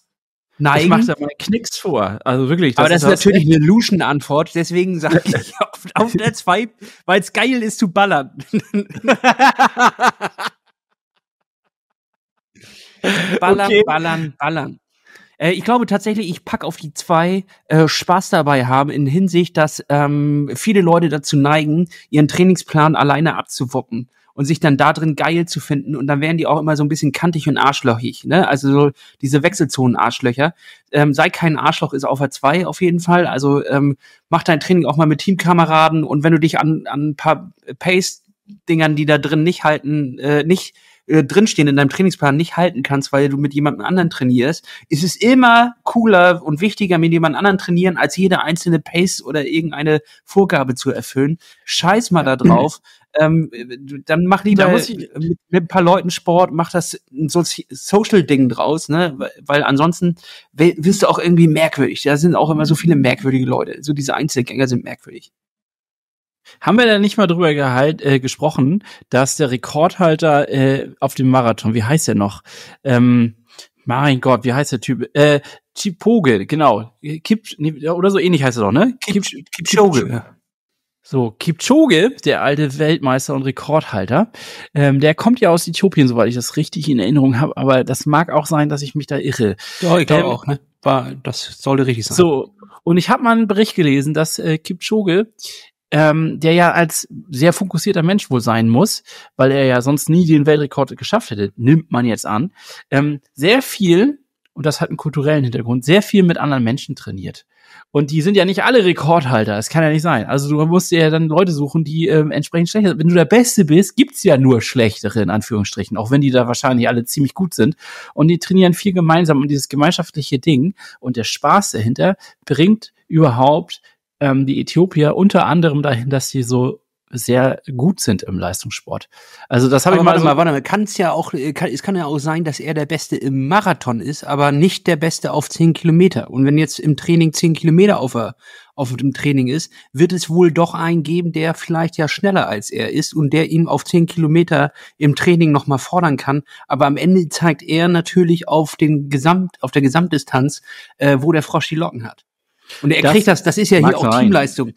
ich neigen. mach da mal Knicks vor. Also wirklich. aber das ist das natürlich eine Luschen-Antwort, deswegen sage ich auf, auf der 2, weil es geil ist zu ballern. ballern, Okay. ballern, ballern. Äh, ich glaube tatsächlich, ich pack auf die zwei äh, Spaß dabei haben in Hinsicht, dass ähm, viele Leute dazu neigen, ihren Trainingsplan alleine abzuwuppen und sich dann da drin geil zu finden und dann werden die auch immer so ein bisschen kantig und arschlochig, ne? Also so diese Wechselzonen-Arschlöcher. Ähm, sei kein Arschloch, ist auf der 2 auf jeden Fall. Also ähm, mach dein Training auch mal mit Teamkameraden und wenn du dich an, an ein paar Pace-Dingern, die da drin nicht halten, äh, nicht äh, drinstehen in deinem Trainingsplan nicht halten kannst, weil du mit jemandem anderen trainierst, ist es immer cooler und wichtiger, mit jemand anderen trainieren, als jede einzelne Pace oder irgendeine Vorgabe zu erfüllen. Scheiß mal da drauf. ähm, dann mach lieber Da mit, mit ein paar Leuten Sport, mach das ein Social-Ding draus, ne? Weil- ansonsten wirst du auch irgendwie merkwürdig. Da sind auch immer so viele merkwürdige Leute. So diese Einzelgänger sind merkwürdig. Haben wir da nicht mal drüber gehalt, äh, gesprochen, dass der Rekordhalter äh, auf dem Marathon, wie heißt der noch? Ähm, mein Gott, wie heißt der Typ? Äh, Chipoge, genau. Kip, oder so ähnlich heißt er doch, ne? Kip, Kipchoge. So, Kipchoge, der alte Weltmeister und Rekordhalter, ähm, der kommt ja aus Äthiopien, soweit ich das richtig in Erinnerung habe, aber das mag auch sein, dass ich mich da irre. Ja, ich glaube Ähm, auch, ne? War, das sollte richtig sein. So, und ich habe mal einen Bericht gelesen, dass äh, Kipchoge, ähm, der ja als sehr fokussierter Mensch wohl sein muss, weil er ja sonst nie den Weltrekord geschafft hätte, nimmt man jetzt an, ähm, sehr viel, und das hat einen kulturellen Hintergrund, sehr viel mit anderen Menschen trainiert. Und die sind ja nicht alle Rekordhalter, das kann ja nicht sein. Also du musst ja dann Leute suchen, die ähm, entsprechend schlechter sind. Wenn du der Beste bist, gibt's ja nur schlechtere, in Anführungsstrichen, auch wenn die da wahrscheinlich alle ziemlich gut sind. Und die trainieren viel gemeinsam und dieses gemeinschaftliche Ding und der Spaß dahinter bringt überhaupt ähm, die Äthiopier unter anderem dahin, dass sie so sehr gut sind im Leistungssport. Also das habe ich mal, warte mal, warte mal, kann es ja auch, äh, kann, es kann ja auch sein, dass er der Beste im Marathon ist, aber nicht der Beste auf 10 Kilometer. Und wenn jetzt im Training 10 Kilometer auf, der- auf dem Training ist, wird es wohl doch einen geben, der vielleicht ja schneller als er ist und der ihn auf 10 Kilometer im Training nochmal fordern kann. Aber am Ende zeigt er natürlich auf den Gesamt, auf der Gesamtdistanz, äh, wo der Frosch die Locken hat. Und er Das kriegt das, das ist ja hier auch sein. Teamleistung.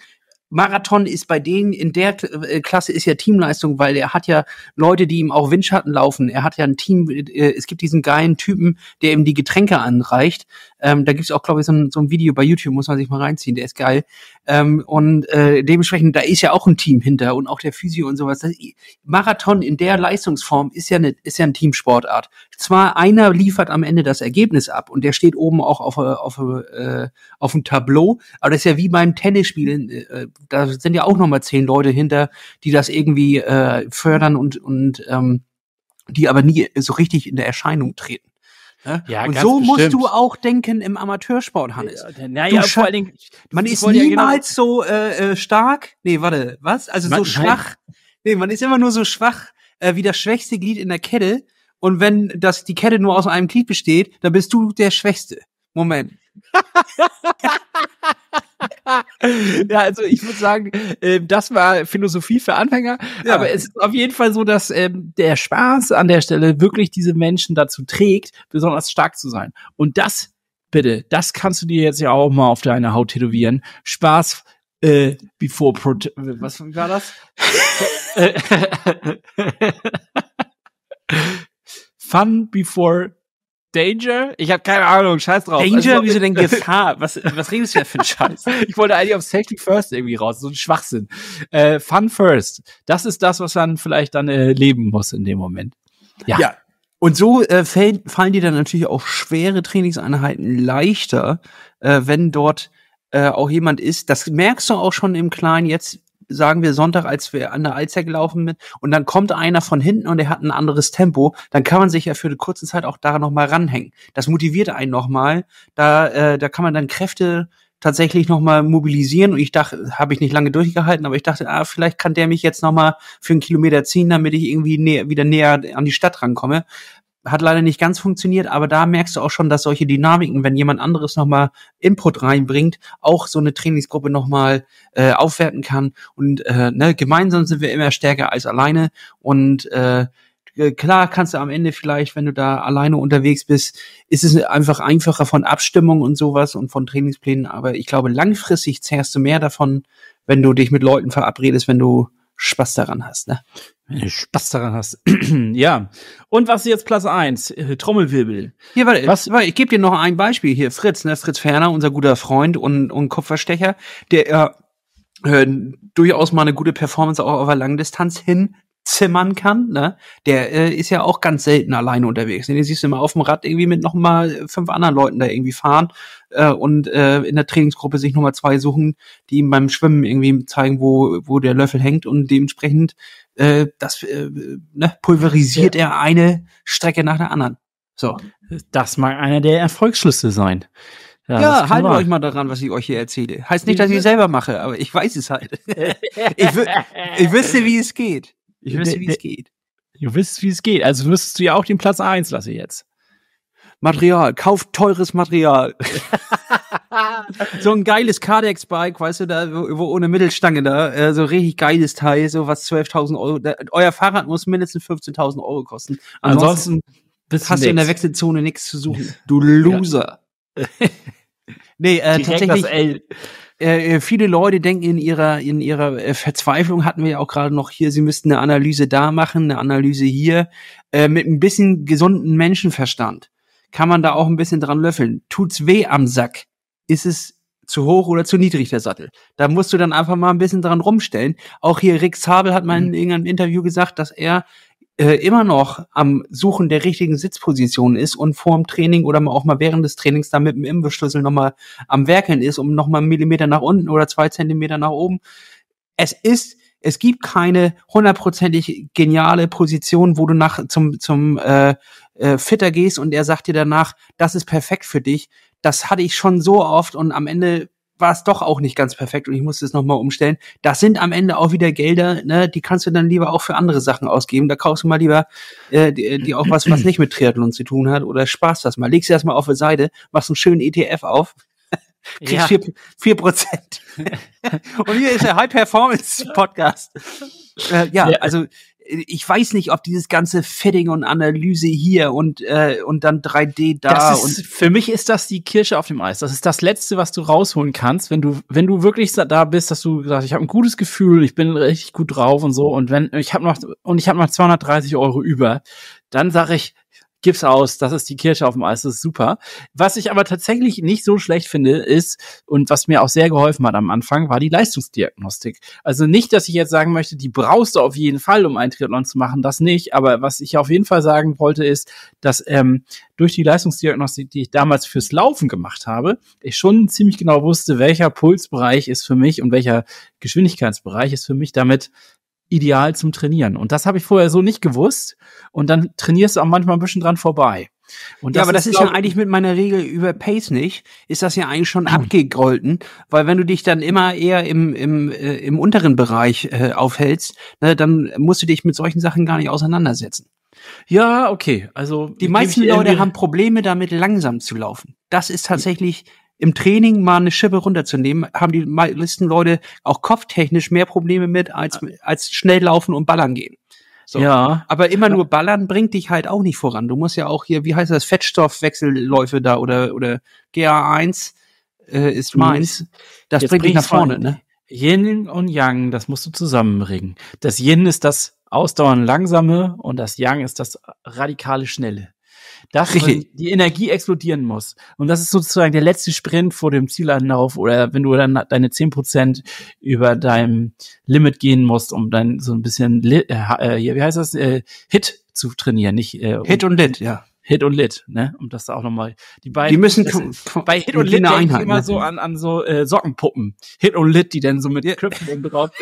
Marathon ist bei denen in der äh, Klasse ist ja Teamleistung, weil er hat ja Leute, die ihm auch Windschatten laufen. Er hat ja ein Team, äh, es gibt diesen geilen Typen, der ihm die Getränke anreicht. Ähm, da gibt's auch, glaube ich, so ein, so ein Video bei YouTube, muss man sich mal reinziehen, der ist geil. Ähm, und äh, dementsprechend, da ist ja auch ein Team hinter und auch der Physio und sowas. Das, Marathon in der Leistungsform ist ja, eine, ist ja ein Teamsportart. Zwar einer liefert am Ende das Ergebnis ab und der steht oben auch auf, auf, äh, auf dem Tableau, aber das ist ja wie beim Tennisspielen, äh, da sind ja auch nochmal zehn Leute hinter, die das irgendwie äh, fördern und, und ähm, die aber nie so richtig in der Erscheinung treten. Ne? Ja, und so musst bestimmt. du auch denken im Amateursport, Hannes. Naja, Du vor allen Dingen, Man ist wollte ja genau- niemals so äh, äh, stark. Nee, warte, was? Also Man- so nein. schwach. Nee, man ist immer nur so schwach äh, wie das schwächste Glied in der Kette. Und wenn das die Kette nur aus einem Glied besteht, dann bist du der Schwächste. Moment. ja, also ich würde sagen, äh, das war Philosophie für Anfänger. Ja. Aber es ist auf jeden Fall so, dass ähm, der Spaß an der Stelle wirklich diese Menschen dazu trägt, besonders stark zu sein. Und das, bitte, das kannst du dir jetzt ja auch mal auf deine Haut tätowieren. Spaß äh, before Prote was war das? Fun before Danger? Ich habe keine Ahnung, scheiß drauf. Danger, Also- wieso denn Gefahr? Was, was redest du da für ein Scheiß? ich wollte eigentlich auf Safety First irgendwie raus, so ein Schwachsinn. Äh, Fun First. Das ist das, was man vielleicht dann äh, leben muss in dem Moment. Ja. Ja. Und so äh, fällt, fallen dir dann natürlich auch schwere Trainingseinheiten leichter, äh, wenn dort äh, auch jemand ist. Das merkst du auch schon im Kleinen. Jetzt sagen wir Sonntag, als wir an der Alster gelaufen sind, und dann kommt einer von hinten und er hat ein anderes Tempo, dann kann man sich ja für eine kurze Zeit auch da noch mal ranhängen. Das motiviert einen noch mal. Da, äh, da kann man dann Kräfte tatsächlich noch mal mobilisieren und ich dachte, habe ich nicht lange durchgehalten, aber ich dachte, ah, vielleicht kann der mich jetzt noch mal für einen Kilometer ziehen, damit ich irgendwie näher, wieder näher an die Stadt rankomme. Hat leider nicht ganz funktioniert, aber da merkst du auch schon, dass solche Dynamiken, wenn jemand anderes noch mal Input reinbringt, auch so eine Trainingsgruppe noch mal äh, aufwerten kann. Und äh, ne, gemeinsam sind wir immer stärker als alleine. Und äh, klar kannst du am Ende vielleicht, wenn du da alleine unterwegs bist, ist es einfach einfacher von Abstimmung und sowas und von Trainingsplänen, aber ich glaube, langfristig zehrst du mehr davon, wenn du dich mit Leuten verabredest, wenn du Spaß daran hast, ne? Wenn du Spaß daran hast. ja. Und was ist jetzt Platz eins? Äh, Trommelwirbel. Hier, warte, Was? warte, ich gebe dir noch ein Beispiel hier. Fritz, ne? Fritz Ferner, unser guter Freund und, und Kupferstecher, der äh, äh, durchaus mal eine gute Performance auch auf der Langdistanz hinzimmern kann, ne? Der äh, ist ja auch ganz selten alleine unterwegs. Ne? Den siehst du immer auf dem Rad irgendwie mit noch mal fünf anderen Leuten da irgendwie fahren äh, und äh, in der Trainingsgruppe sich noch mal zwei suchen, die ihm beim Schwimmen irgendwie zeigen, wo, wo der Löffel hängt und dementsprechend äh, das äh, ne, pulverisiert er eine Strecke nach der anderen. So. Das mag einer der Erfolgsschlüsse sein. Ja, kann haltet euch mal daran, was ich euch hier erzähle. Heißt nicht, dass ich selber mache, aber ich weiß es halt. ich, ich wüsste, wie es geht. Ich wüsste, wie es geht. Du wisst, wie es geht. Also müsstest du ja auch den Platz eins lassen jetzt. Material, kauft teures Material. so ein geiles Cardex-Bike, weißt du, da, wo, wo ohne Mittelstange da, äh, so richtig geiles Teil, so was 12.000 Euro. Da, euer Fahrrad muss mindestens 15.000 Euro kosten. Ansonsten, Ansonsten hast du in der. Wechselzone nichts zu suchen. Du Loser. nee, äh, Direkt tatsächlich. das L. äh, viele Leute denken in ihrer in ihrer äh, Verzweiflung hatten wir ja auch gerade noch hier, sie müssten eine Analyse da machen, eine Analyse hier äh, mit ein bisschen gesunden Menschenverstand kann man da auch ein bisschen dran löffeln. Tut's weh am Sack? Ist es zu hoch oder zu niedrig der Sattel? Da musst du dann einfach mal ein bisschen dran rumstellen. Auch hier Rick Zabel hat mal in irgendeinem Interview gesagt, dass er äh, immer noch am Suchen der richtigen Sitzposition ist und vorm Training oder auch mal während des Trainings da mit dem Imbusschlüssel nochmal am Werkeln ist, um nochmal einen Millimeter nach unten oder zwei Zentimeter nach oben. Es ist, es gibt keine hundertprozentig geniale Position, wo du nach zum, zum äh, äh, Fitter gehst und er sagt dir danach, das ist perfekt für dich. Das hatte ich schon so oft und am Ende war es doch auch nicht ganz perfekt und ich musste es nochmal umstellen. Das sind am Ende auch wieder Gelder, ne, die kannst du dann lieber auch für andere Sachen ausgeben. Da kaufst du mal lieber äh, die, die auch was, was nicht mit Triathlon zu tun hat oder sparst das mal. Legst du erstmal auf die Seite, machst einen schönen ETF auf, kriegst Ja. vier vier Prozent. und hier ist der High Performance Podcast. Äh, Ja. also ich weiß nicht, ob dieses ganze Fitting und Analyse hier und äh, und dann 3D da das und ist, für mich ist das die Kirsche auf dem Eis. Das ist das Letzte, was du rausholen kannst, wenn du, wenn du wirklich da bist, dass du sagst, ich habe ein gutes Gefühl, ich bin richtig gut drauf und so. Und wenn ich habe noch und ich habe noch 230 Euro über, dann sage ich, gib's aus, das ist die Kirsche auf dem Eis, das ist super. Was ich aber tatsächlich nicht so schlecht finde, ist, und was mir auch sehr geholfen hat am Anfang, war die Leistungsdiagnostik. Also nicht, dass ich jetzt sagen möchte, die brauchst du auf jeden Fall, um einen Triathlon zu machen, das nicht, aber was ich auf jeden Fall sagen wollte, ist, dass ähm, durch die Leistungsdiagnostik, die ich damals fürs Laufen gemacht habe, ich schon ziemlich genau wusste, welcher Pulsbereich ist für mich und welcher Geschwindigkeitsbereich ist für mich damit ideal zum Trainieren. Und das habe ich vorher so nicht gewusst. Und dann trainierst du auch manchmal ein bisschen dran vorbei. Und ja, aber das ist ja eigentlich mit meiner Regel über Pace nicht, ist das ja eigentlich schon abgegolten, weil wenn du dich dann immer eher im, im, äh, im unteren Bereich äh, aufhältst, ne, dann musst du dich mit solchen Sachen gar nicht auseinandersetzen. Ja, okay. Also Die meisten Leute haben Probleme damit, langsam zu laufen. Das ist tatsächlich im Training mal eine Schippe runterzunehmen, haben die meisten Leute auch kopftechnisch mehr Probleme mit, als, als schnell laufen und ballern gehen. So. Ja, Aber immer nur ballern bringt dich halt auch nicht voran. Du musst ja auch hier, wie heißt das, Fettstoffwechselläufe da oder, oder GA1 äh, ist Mhm. meins. Das Jetzt bringt dich nach vorne, ne? Yin und Yang, das musst du zusammenbringen. Das Yin ist das ausdauernd langsame und das Yang ist das radikale schnelle. Das, Richtig. wenn die Energie explodieren muss. Und das ist sozusagen der letzte Sprint vor dem Zielanlauf oder wenn du dann deine 10% über deinem Limit gehen musst, um dann so ein bisschen, äh, äh, wie heißt das, äh, Hit zu trainieren, nicht äh, Hit und Lit, ja. Hit und Lit, ne? Um das da auch nochmal die beiden. Die müssen das, bei Hit und Lit denke ich Einheit, immer ne? so an, an so äh, Sockenpuppen. Hit und Lit, die dann so mit Knöpfen drauf.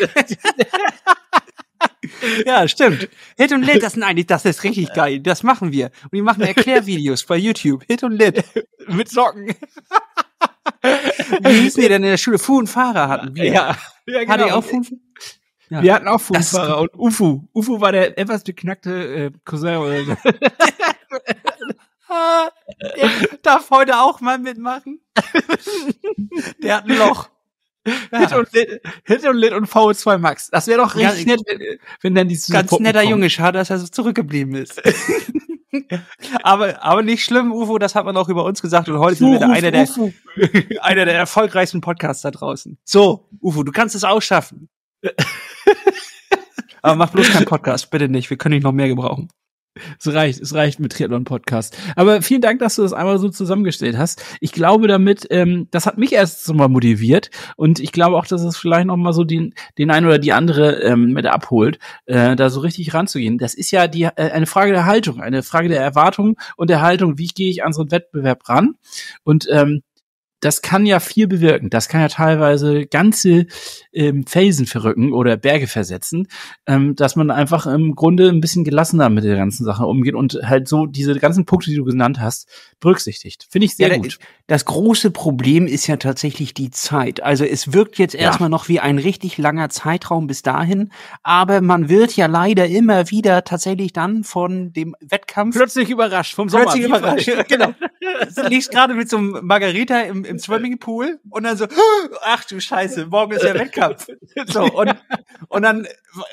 Ja, stimmt. Hit und Lit, das sind eigentlich, das ist richtig geil. Das machen wir. Und die machen Erklärvideos bei YouTube. Hit und Lit. mit Socken. Wie hießen die denn in der Schule? Fu und Fahrer hatten wir. Ja, ja Hatte ich genau. auch Fu und Ja. Wir hatten auch Das- Fußfahrer und Ufu. Ufu war der etwas beknackte äh, Cousin oder so. Er darf heute auch mal mitmachen. Der hat ein Loch. Hit, und Lit, Hit und Lit und VO2 Max. Das wäre doch Ja, richtig nett, wenn, wenn dann diese Ganz Puppen netter kommen. Junge, schade, dass er so zurückgeblieben ist. aber, aber nicht schlimm, Ufo, das hat man auch über uns gesagt und heute sind wir da einer der, einer der erfolgreichsten Podcasts da draußen. So, Ufo, du kannst es auch schaffen. aber mach bloß keinen Podcast, bitte nicht, wir können dich noch mehr gebrauchen. Es reicht, es reicht mit Triathlon Podcast. Aber vielen Dank, dass du das einmal so zusammengestellt hast. Ich glaube damit, ähm, das hat mich erst mal motiviert und ich glaube auch, dass es vielleicht noch mal so den, den einen oder die andere ähm, mit abholt, äh, da so richtig ranzugehen. Das ist ja die äh, eine Frage der Haltung, eine Frage der Erwartung und der Haltung. Wie gehe ich an so einen Wettbewerb ran? Und ähm, das kann ja viel bewirken. Das kann ja teilweise ganze ähm, Felsen verrücken oder Berge versetzen, ähm, dass man einfach im Grunde ein bisschen gelassener mit der ganzen Sache umgeht und halt so diese ganzen Punkte, die du genannt hast, berücksichtigt. Finde ich sehr Ja, gut. Das große Problem ist ja tatsächlich die Zeit. Also es wirkt jetzt Ja. erstmal noch wie ein richtig langer Zeitraum bis dahin, aber man wird ja leider immer wieder tatsächlich dann von dem Wettkampf Plötzlich überrascht vom plötzlich Sommer. überrascht. genau. Du liegst gerade mit so einem Margarita im, im Swimmingpool und dann so, ach du Scheiße, morgen ist der Wettkampf. So, und, und dann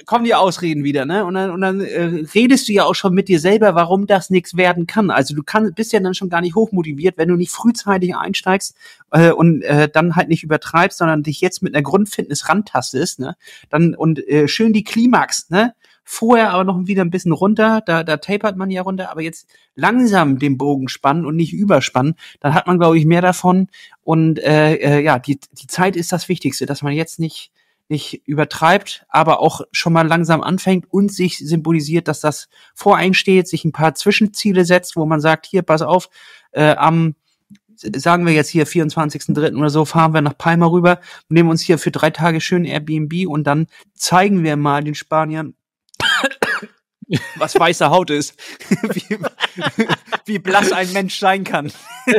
kommen die Ausreden wieder, ne? Und dann, und dann äh, redest du ja auch schon mit dir selber, warum das nichts werden kann. Also du kann, bist ja dann schon gar nicht hochmotiviert, wenn du nicht frühzeitig einsteigst äh, und äh, dann halt nicht übertreibst, sondern dich jetzt mit einer Grundfitness rantastest, ne? Dann und äh, schön die Klimax, ne? Vorher aber noch wieder ein bisschen runter, da, da tapert man ja runter, aber jetzt langsam den Bogen spannen und nicht überspannen, dann hat man, glaube ich, mehr davon. Und äh, äh, ja, die, die Zeit ist das Wichtigste, dass man jetzt nicht, nicht übertreibt, aber auch schon mal langsam anfängt und sich symbolisiert, dass das voreinsteht, sich ein paar Zwischenziele setzt, wo man sagt, hier, pass auf, äh, am sagen wir jetzt hier 24.3. oder so, fahren wir nach Palma rüber, nehmen uns hier für drei Tage schön Airbnb und dann zeigen wir mal den Spaniern, was weiße Haut ist, wie, wie blass ein Mensch sein kann.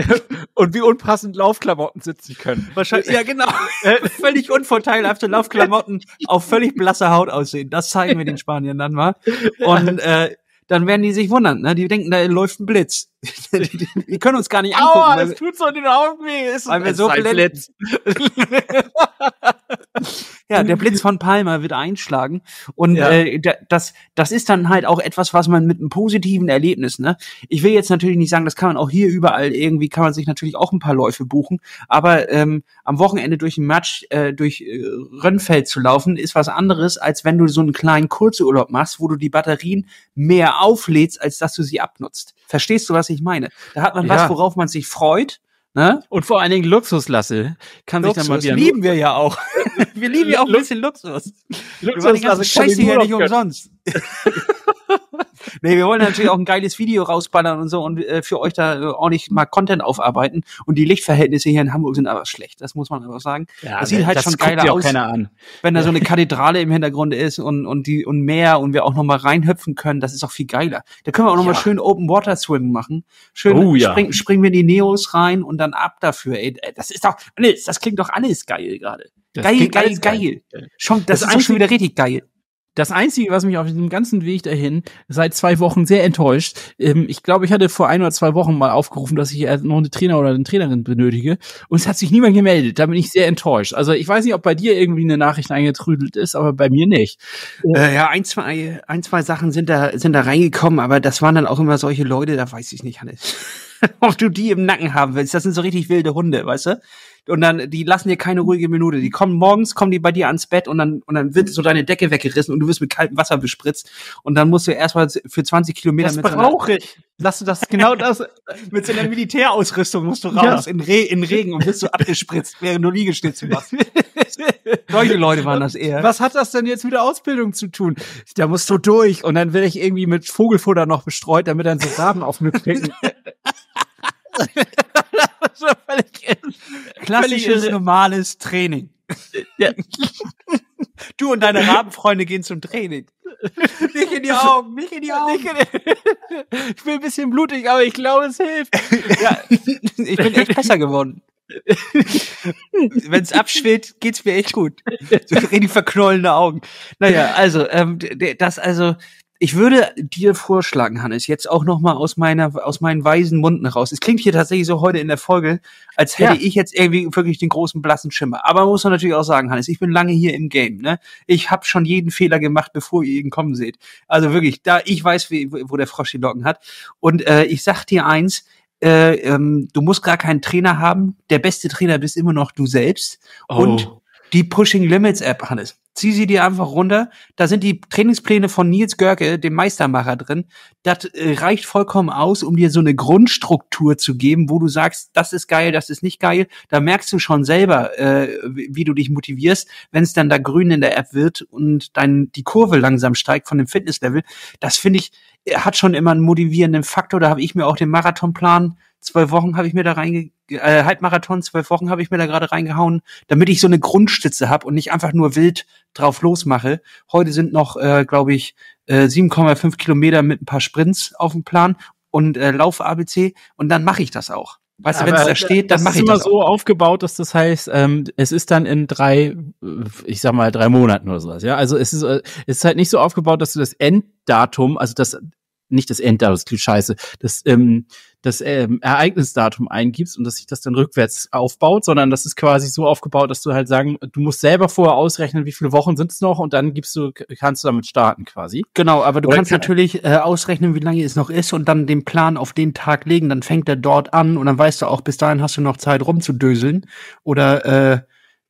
Und wie unpassend Laufklamotten sitzen können. Wahrscheinlich, ja genau, völlig unvorteilhafte Laufklamotten auf völlig blasser Haut aussehen. Das zeigen wir den Spaniern dann mal. Und äh, dann werden die sich wundern, ne? Die denken, da läuft ein Blitz. Die, die, die können uns gar nicht angucken, Aua, es tut so in den Augen weh. Es weil wir ist so. Blitz. Ja, der Blitz von Palma wird einschlagen. Und Ja. äh, da- das, das ist dann halt auch etwas, was man mit einem positiven Erlebnis, ne? Ich will jetzt natürlich nicht sagen, das kann man auch hier überall irgendwie, kann man sich natürlich auch ein paar Läufe buchen. Aber ähm, am Wochenende durch ein Match, äh, durch äh, Rönnfeld zu laufen, ist was anderes, als wenn du so einen kleinen Kurzurlaub machst, wo du die Batterien mehr auflädst, als dass du sie abnutzt. Verstehst du, was ich meine? Da hat man Ja. was, worauf man sich freut. Ne? Und vor allen Dingen Luxuslasse kann sich dann mal wieder lieben wir ja auch. wir lieben ja auch ein bisschen Luxus. Die ganze Scheiße hier nicht umsonst. nee, wir wollen natürlich auch ein geiles Video rausballern und so und äh, für euch da äh, ordentlich mal Content aufarbeiten. Und die Lichtverhältnisse hier in Hamburg sind aber schlecht. Das muss man einfach sagen. Ja, das sieht halt schon guckt geiler aus, keiner an. wenn da so eine Kathedrale im Hintergrund ist und, und die, und Meer und wir auch noch mal reinhüpfen können. Das ist auch viel geiler. Da können wir auch noch mal Ja. schön Open Water Swim machen. Schön Oh, ja. springen, wir in die Neos rein und dann ab dafür. Ey, Äh, das ist doch, alles, das klingt doch alles geil gerade. Das Geil, geil, alles geil. Schon, das, Das ist doch schon wieder richtig geil. Das Einzige, was mich auf diesem ganzen Weg dahin seit zwei Wochen sehr enttäuscht, ähm, ich glaube, ich hatte vor ein oder zwei Wochen mal aufgerufen, dass ich äh, noch eine Trainer oder eine Trainerin benötige und es hat sich niemand gemeldet. Da bin ich sehr enttäuscht. Also ich weiß nicht, ob bei dir irgendwie eine Nachricht eingetrudelt ist, aber bei mir nicht. Äh, ja, ein, zwei, ein, zwei Sachen sind da, sind da reingekommen, aber das waren dann auch immer solche Leute, da weiß ich nicht, Hannes. Ob du die im Nacken haben willst, das sind so richtig wilde Hunde, weißt du? Und dann, die lassen dir keine ruhige Minute. Die kommen morgens, kommen die bei dir ans Bett und dann, und dann wird so deine Decke weggerissen und du wirst mit kaltem Wasser bespritzt. Und dann musst du erstmal für 20 Kilometer mit so einer- ich. Lass du das genau das. mit so einer Militärausrüstung musst du Ja. raus in, Re in Regen und wirst du abgespritzt, während du Liegestütze machst. Solche Leute waren das eher. Was hat das denn jetzt mit der Ausbildung zu tun? Da musst du durch und dann werde ich irgendwie mit Vogelfutter noch bestreut, damit dann so Raben auf mir so völlig Klassisches, irre. normales Training. Ja. Du und deine Rabenfreunde gehen zum Training. Nicht in die Augen, nicht in die Augen. ich bin ein bisschen blutig, aber ich glaube, es hilft. Ja, ich bin echt besser geworden. Wenn es abschwillt, geht's mir echt gut. So richtig verknollene Augen. Naja, also, ähm, das also, ich würde dir vorschlagen, Hannes, jetzt auch noch mal aus meiner, aus meinen weisen Munden raus. Es klingt hier tatsächlich so heute in der Folge, als hätte Ja. ich jetzt irgendwie wirklich den großen blassen Schimmer. Aber man muss man natürlich auch sagen, Hannes, ich bin lange hier im Game, ne? Ich habe schon jeden Fehler gemacht, bevor ihr ihn kommen seht. Also wirklich, da ich weiß, wie, wo der Frosch die Locken hat. Und äh, ich sag dir eins, äh, ähm, du musst gar keinen Trainer haben. Der beste Trainer bist immer noch du selbst. Und die Pushing Limits App, Hannes. Zieh sie dir einfach runter. Da sind die Trainingspläne von Nils Görke, dem Meistermacher, drin. Das äh, reicht vollkommen aus, um dir so eine Grundstruktur zu geben, wo du sagst, das ist geil, das ist nicht geil. Da merkst du schon selber, äh, wie du dich motivierst, wenn es dann da grün in der App wird und dann die Kurve langsam steigt von dem Fitnesslevel. Das finde ich, äh, hat schon immer einen motivierenden Faktor. Da habe ich mir auch den Marathonplan zwölf Wochen habe ich mir da reinge äh, Halbmarathon, zwölf Wochen habe ich mir da gerade reingehauen, damit ich so eine Grundstütze habe und nicht einfach nur wild drauf losmache. Heute sind noch, äh, glaube ich, äh, 7,5 Kilometer mit ein paar Sprints auf dem Plan und äh, Lauf ABC und dann mache ich das auch. Weißt du, wenn es da steht, dann das mache ist ich immer das so auch. aufgebaut, dass das heißt, ähm, es ist dann in drei, ich sag mal drei Monaten oder sowas. Ja, also es ist, äh, es ist halt nicht so aufgebaut, dass du das Enddatum, also das nicht das Enddatum, das klingt scheiße, das ähm, das ähm, Ereignisdatum eingibst und dass sich das dann rückwärts aufbaut, sondern das ist quasi so aufgebaut, dass du halt sagen, du musst selber vorher ausrechnen, wie viele Wochen sind es noch und dann gibst du, kannst du damit starten quasi. Genau, aber du Oder kannst kann- natürlich äh, ausrechnen, wie lange es noch ist und dann den Plan auf den Tag legen. Dann fängt er dort an und dann weißt du auch, bis dahin hast du noch Zeit rumzudöseln oder äh,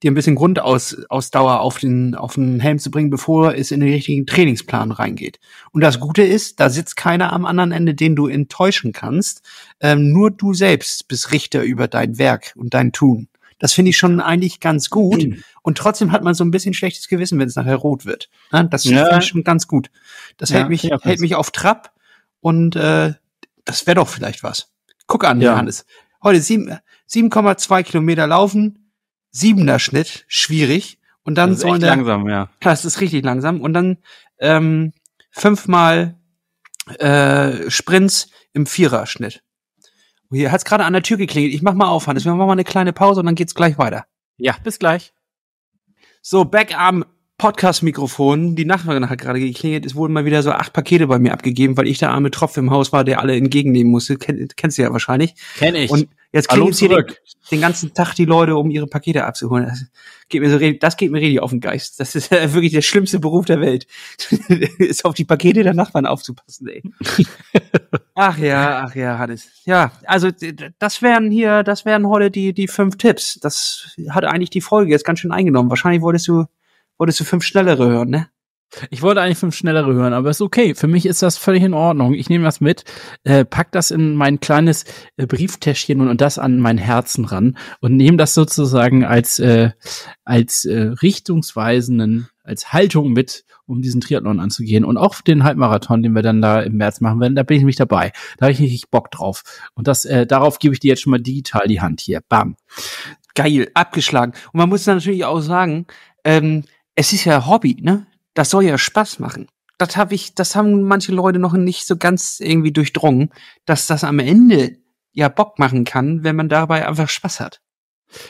dir ein bisschen Grundausdauer auf den, auf den Helm zu bringen, bevor es in den richtigen Trainingsplan reingeht. Und das Gute ist, da sitzt keiner am anderen Ende, den du enttäuschen kannst. Ähm, nur du selbst bist Richter über dein Werk und dein Tun. Das finde ich schon eigentlich ganz gut. Und trotzdem hat man so ein bisschen schlechtes Gewissen, wenn es nachher rot wird. Ne? Das Ja. finde ich schon ganz gut. Das Ja, hält mich, ja, hält mich auf Trab und äh, das wäre doch vielleicht was. Guck an, Ja. Johannes. Heute sieben- 7,2 Kilometer laufen, siebener Schnitt, schwierig. Und dann Das ist sollen echt langsam, ja. das ist richtig langsam. Und dann ähm, fünfmal äh, Sprints im Viererschnitt. Oh, Hier hat's gerade an der Tür geklingelt. Ich mach mal auf, Hannes. Wir machen mal eine kleine Pause und dann geht's gleich weiter. Ja, bis gleich. So, Backarm Podcast-Mikrofon. Die Nachbarin hat gerade geklingelt. Es wurden mal wieder so acht Pakete bei mir abgegeben, weil ich der arme Tropf im Haus war, der alle entgegennehmen musste. Ken, kennst du ja wahrscheinlich. Kenn ich. Und jetzt klingen hier den, den ganzen Tag die Leute, um ihre Pakete abzuholen. Das geht mir so, das geht mir richtig auf den Geist. Das ist äh, wirklich der schlimmste Beruf der Welt. ist auf die Pakete der Nachbarn aufzupassen, ey. ach ja, ach ja, Hannes. Ja, also das wären hier, das wären heute die, die fünf Tipps. Das hat eigentlich die Folge jetzt ganz schön eingenommen. Wahrscheinlich wolltest du, wolltest du fünf schnellere hören, ne? Ich wollte eigentlich fünf schnellere hören, aber ist okay. Für mich ist das völlig in Ordnung. Ich nehme das mit, äh, pack das in mein kleines äh, Brieftäschchen und, und das an mein Herzen ran und nehme das sozusagen als äh, als äh, richtungsweisenden, als Haltung mit, um diesen Triathlon anzugehen und auch den Halbmarathon, den wir dann da im März machen werden. Da bin ich nämlich dabei. Da habe ich richtig Bock drauf. Und das äh, darauf gebe ich dir jetzt schon mal digital die Hand hier. Bam. Geil, abgeschlagen. Und man muss natürlich auch sagen, ähm, es ist ja Hobby, ne? Das soll ja Spaß machen. Das habe ich, das haben manche Leute noch nicht so ganz irgendwie durchdrungen, dass das am Ende ja Bock machen kann, wenn man dabei einfach Spaß hat.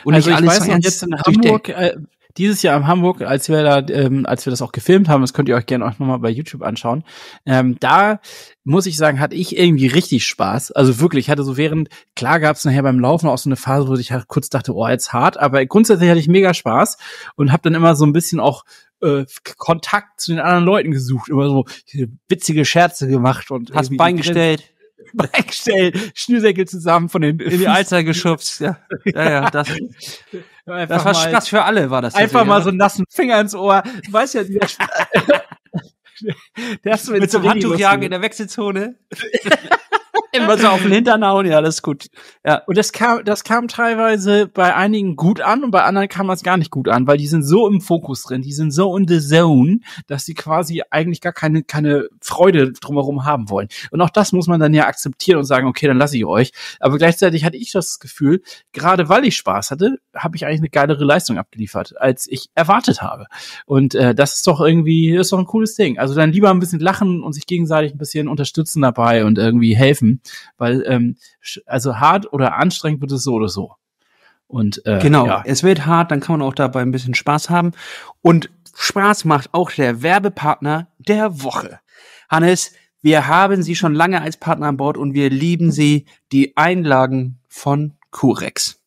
Und also ich weiß noch jetzt in. Hamburg, äh, dieses Jahr in Hamburg, als wir da, ähm, als wir das auch gefilmt haben, das könnt ihr euch gerne auch nochmal bei YouTube anschauen. Ähm, da muss ich sagen, hatte ich irgendwie richtig Spaß. Also wirklich, ich hatte so während, klar gab es nachher beim Laufen auch so eine Phase, wo ich halt kurz dachte, oh, jetzt hart, aber grundsätzlich hatte ich mega Spaß und habe dann immer so ein bisschen auch äh, Kontakt zu den anderen Leuten gesucht, immer so witzige Scherze gemacht und Hast Bein gestellt, Bein gestellt, Schnürsenkel zusammen von den in die Alter geschubst. Ja, ja, ja das, Einfach das war mal- Spaß für alle, war das. Einfach mal so einen nassen Finger ins Ohr. Du weißt ja, dieser der mit so einem Handtuch jagen in der Wechselzone. Immer so auf den Hintern hauen, ja, das ist gut. Ja. Und das kam, das kam teilweise bei einigen gut an und bei anderen kam das gar nicht gut an, weil die sind so im Fokus drin, die sind so in the zone, dass sie quasi eigentlich gar keine, keine Freude drumherum haben wollen. Und auch das muss man dann ja akzeptieren und sagen, okay, dann lasse ich euch. Aber gleichzeitig hatte ich das Gefühl, gerade weil ich Spaß hatte, habe ich eigentlich eine geilere Leistung abgeliefert, als ich erwartet habe. Und äh, das ist doch irgendwie, ist doch ein cooles Ding. Also dann lieber ein bisschen lachen und sich gegenseitig ein bisschen unterstützen dabei und irgendwie helfen, weil ähm, also hart oder anstrengend wird es so oder so. Und äh, Genau, ja. es wird hart, dann kann man auch dabei ein bisschen Spaß haben. Und Spaß macht auch der Werbepartner der Woche. Hannes, wir haben sie schon lange als Partner an Bord und wir lieben sie, die Einlagen von Curex.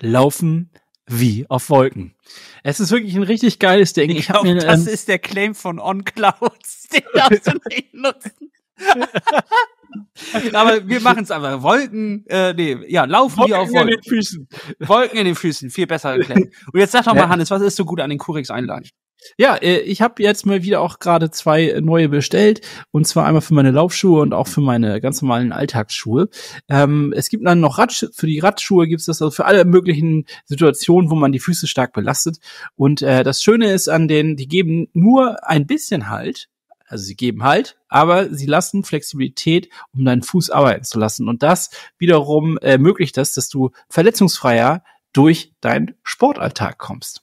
laufen wie auf Wolken. Es ist wirklich ein richtig geiles Ding. Ich habe mir ähm, ist der Claim von OnClouds. Den darfst du nicht nutzen. Aber wir machen es einfach. Wolken, äh, nee, ja, laufen wie auf Wolken Wolken. den Füßen. Wolken in den Füßen, viel besser erklärt. Und jetzt sag doch mal, Hannes, was ist so gut an den Curex-Einlagen? Ja, äh, ich habe jetzt mal wieder auch gerade zwei neue bestellt. Und zwar einmal für meine Laufschuhe und auch für meine ganz normalen Alltagsschuhe. Ähm, es gibt dann noch Radsch für die Radschuhe gibt es das also für alle möglichen Situationen, wo man die Füße stark belastet. Und äh, das Schöne ist an denen, die geben nur ein bisschen Halt. Also sie geben Halt, aber sie lassen Flexibilität, um deinen Fuß arbeiten zu lassen. Und das wiederum ermöglicht das, dass du verletzungsfreier durch deinen Sportalltag kommst.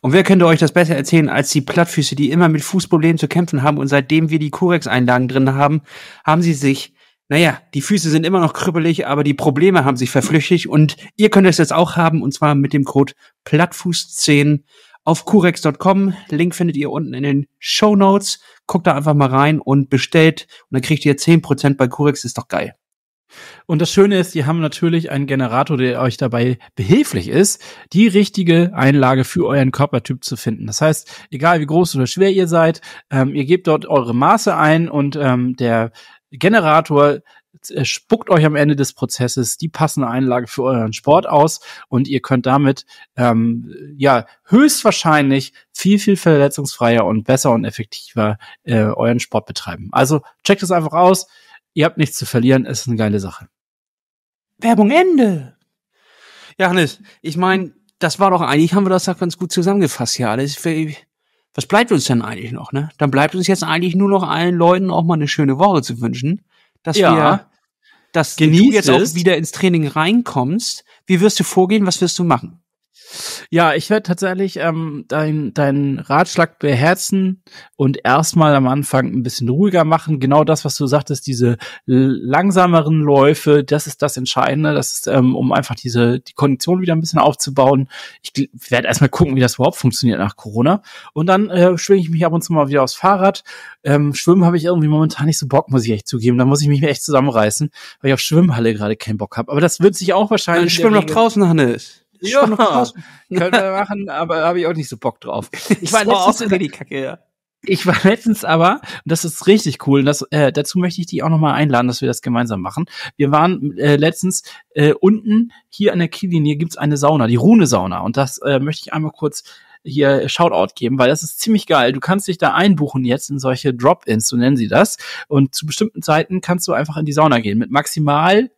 Und wer könnte euch das besser erzählen als die Plattfüße, die immer mit Fußproblemen zu kämpfen haben und seitdem wir die Curex-Einlagen drin haben, haben sie sich, naja, die Füße sind immer noch krüppelig, aber die Probleme haben sich verflüchtigt und ihr könnt es jetzt auch haben und zwar mit dem Code Plattfuß10 auf curex.com. Link findet ihr unten in den Show Notes. Guckt da einfach mal rein und bestellt und dann kriegt ihr 10% bei Curex, ist doch geil. Und das Schöne ist, die haben natürlich einen Generator, der euch dabei behilflich ist, die richtige Einlage für euren Körpertyp zu finden. Das heißt, egal wie groß oder schwer ihr seid, ähm, ihr gebt dort eure Maße ein und ähm, der Generator äh, spuckt euch am Ende des Prozesses die passende Einlage für euren Sport aus und ihr könnt damit ähm, ja höchstwahrscheinlich viel viel verletzungsfreier und besser und effektiver äh, euren Sport betreiben. Also checkt es einfach aus. Ihr habt nichts zu verlieren, es ist eine geile Sache. Werbung Ende. Ja, Hannes, ich meine, das war doch eigentlich, haben wir das doch ganz gut zusammengefasst hier alles. Was bleibt uns denn eigentlich noch, ne? Dann bleibt uns jetzt eigentlich nur noch allen Leuten auch mal eine schöne Woche zu wünschen, dass Ja. wir, dass Genießt du jetzt auch es. wieder ins Training reinkommst. Wie wirst du vorgehen? Was wirst du machen? Ja, ich werde tatsächlich ähm, deinen dein Ratschlag beherzen und erstmal am Anfang ein bisschen ruhiger machen. Genau das, was du sagtest, diese langsameren Läufe, das ist das Entscheidende. Das ist, ähm, um einfach diese die Kondition wieder ein bisschen aufzubauen. Ich werde erstmal gucken, wie das überhaupt funktioniert nach Corona. Und dann äh, schwinge ich mich ab und zu mal wieder aufs Fahrrad. Ähm, Schwimmen habe ich irgendwie momentan nicht so Bock, muss ich echt zugeben. Da muss ich mich echt zusammenreißen, weil ich auf Schwimmhalle gerade keinen Bock habe. Aber das wird sich auch wahrscheinlich. Schwimm noch draußen, Hannes. Ja, können wir machen, aber habe ich auch nicht so Bock drauf. Ich war letztens in die Kacke, ja. Ich war letztens aber, und das ist richtig cool, und das, äh, dazu möchte ich dich auch nochmal einladen, dass wir das gemeinsam machen. Wir waren äh, letztens äh, unten hier an der Kiellinie gibt's eine Sauna, die Rune-Sauna. Und das äh, möchte ich einmal kurz hier Shoutout geben, weil das ist ziemlich geil. Du kannst dich da einbuchen jetzt in solche Drop-ins, so nennen sie das. Und zu bestimmten Zeiten kannst du einfach in die Sauna gehen mit maximal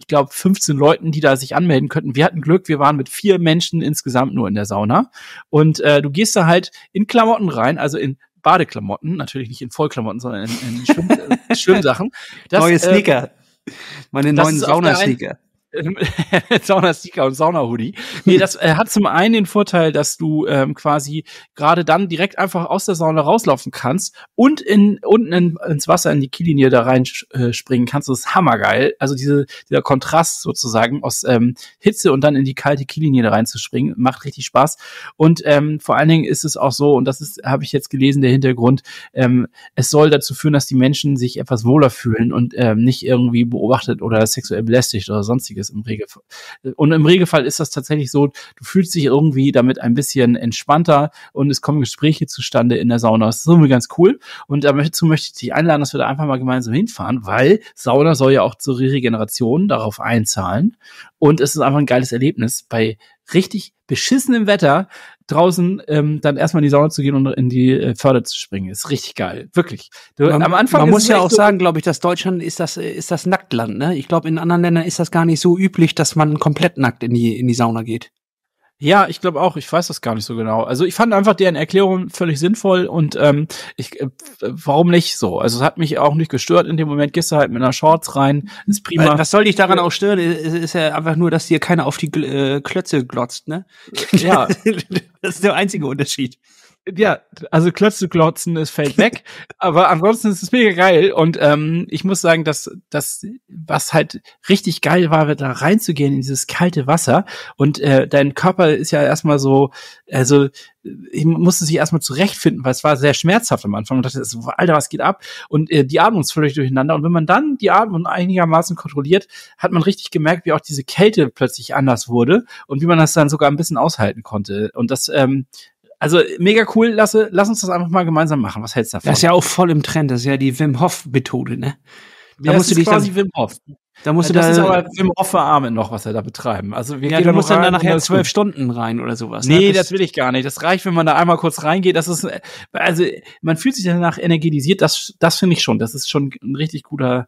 ich glaube, 15 Leuten, die da sich anmelden könnten. Wir hatten Glück, wir waren mit vier Menschen insgesamt nur in der Sauna. Und äh, du gehst da halt in Klamotten rein, also in Badeklamotten, natürlich nicht in Vollklamotten, sondern in, in Schwimm Schwimmsachen. Das, Neue äh, Sneaker. Meine neuen Saunasneaker. Sauna-Sticker und Sauna-Hoodie. Nee, das äh, hat zum einen den Vorteil, dass du ähm, quasi gerade dann direkt einfach aus der Sauna rauslaufen kannst und in unten in, ins Wasser in die Kiellinie da reinspringen äh, kannst. Das ist hammergeil. Also diese, dieser Kontrast sozusagen aus ähm, Hitze und dann in die kalte Kiellinie da reinzuspringen, macht richtig Spaß. Und ähm, vor allen Dingen ist es auch so, und das ist, habe ich jetzt gelesen, der Hintergrund, ähm, es soll dazu führen, dass die Menschen sich etwas wohler fühlen und ähm, nicht irgendwie beobachtet oder sexuell belästigt oder sonstiges Sonstiges im Regelfall. Und im Regelfall ist das tatsächlich so, du fühlst dich irgendwie damit ein bisschen entspannter und es kommen Gespräche zustande in der Sauna. Das ist irgendwie ganz cool. Und dazu möchte ich dich einladen, dass wir da einfach mal gemeinsam hinfahren, weil Sauna soll ja auch zur Regeneration darauf einzahlen. Und es ist einfach ein geiles Erlebnis bei richtig beschissenem Wetter draußen ähm, dann erstmal in die Sauna zu gehen und in die äh, Förde zu springen. Ist richtig geil, wirklich. Du, man, am Anfang man muss ja auch so sagen, glaube ich, dass Deutschland ist das ist das Nacktland. Ne? Ich glaube, in anderen Ländern ist das gar nicht so üblich, dass man komplett nackt in die in die Sauna geht. Ja, ich glaube auch. Ich weiß das gar nicht so genau. Also ich fand einfach deren Erklärung völlig sinnvoll und ähm, ich, äh, warum nicht so? Also es hat mich auch nicht gestört. In dem Moment gehst du halt mit einer Shorts rein, ist prima. Was soll dich daran auch stören? Ist, ist ja einfach nur, dass dir keiner auf die äh, Klötze glotzt, ne? Ja, das ist der einzige Unterschied ja, also Klötze glotzen, es fällt weg. aber ansonsten ist es mega geil. Und ähm, ich muss sagen, dass das, was halt richtig geil war, da reinzugehen in dieses kalte Wasser. Und äh, dein Körper ist ja erstmal so, also ich musste sich erstmal zurechtfinden, weil es war sehr schmerzhaft am Anfang und dachte, so, Alter, was geht ab? Und äh, die Atmung ist völlig durcheinander. Und wenn man dann die Atmung einigermaßen kontrolliert, hat man richtig gemerkt, wie auch diese Kälte plötzlich anders wurde und wie man das dann sogar ein bisschen aushalten konnte. Und das ähm, also mega cool, lasse, lass uns das einfach mal gemeinsam machen. Was hältst du davon? Das ist ja auch voll im Trend, das ist ja die Wim Hof Methode, ne? Da ja, musst du dich quasi Wim Hof. Da musst du das da, ist aber Wim Hof Arme noch, was er da betreiben. Also wir ja, du musst dann da nachher zwölf Stunden rein oder sowas. Ne? Nee, ne? das, das, will ich gar nicht. Das reicht, wenn man da einmal kurz reingeht. Das ist, also man fühlt sich danach energetisiert. Das, das finde ich schon. Das ist schon ein richtig guter,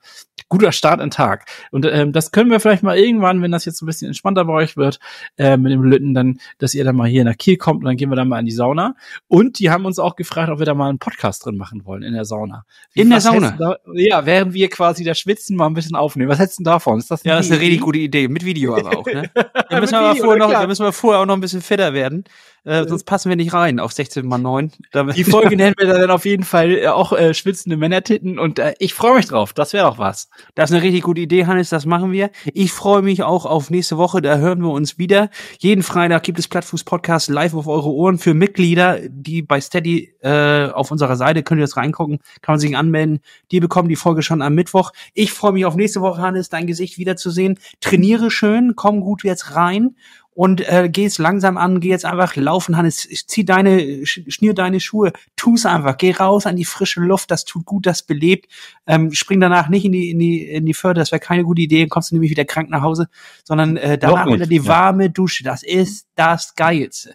guter Start in Tag. Und ähm, das können wir vielleicht mal irgendwann, wenn das jetzt ein bisschen entspannter bei euch wird, äh, mit dem Lütten, dann, dass ihr dann mal hier nach Kiel kommt und dann gehen wir dann mal in die Sauna. Und die haben uns auch gefragt, ob wir da mal einen Podcast drin machen wollen in der Sauna. Wie, in der Sauna? Da, ja, während wir quasi da schwitzen, mal ein bisschen aufnehmen. Was hältst du davon? Ist das ja, das ist eine richtig gute Idee. Mit Video aber auch, ne? Da müssen, wir aber vorher noch, da müssen wir vorher auch noch ein bisschen fitter werden. Äh, sonst passen wir nicht rein auf 16 mal 9. Die Folge nennen wir dann auf jeden Fall äh, auch äh, schwitzende Männertitten und äh, ich freue mich drauf. Das wäre doch was. Das ist eine richtig gute Idee, Hannes. Das machen wir. Ich freue mich auch auf nächste Woche. Da hören wir uns wieder. Jeden Freitag gibt es Plattfuß Podcast live auf eure Ohren für Mitglieder, die bei Steady äh, auf unserer Seite könnt ihr das reingucken, kann man sich anmelden. Die bekommen die Folge schon am Mittwoch. Ich freue mich auf nächste Woche, Hannes, dein Gesicht wiederzusehen. Trainiere schön, komm gut jetzt rein und äh, geh es langsam an, geh jetzt einfach laufen, Hannes, zieh deine, schnier deine Schuhe, tu's einfach, geh raus an die frische Luft, das tut gut, das belebt. Ähm, spring danach nicht in die, in die, in die Förde, das wäre keine gute Idee, dann kommst du nämlich wieder krank nach Hause, sondern äh, danach unter die warme Dusche, das ist das Geilste.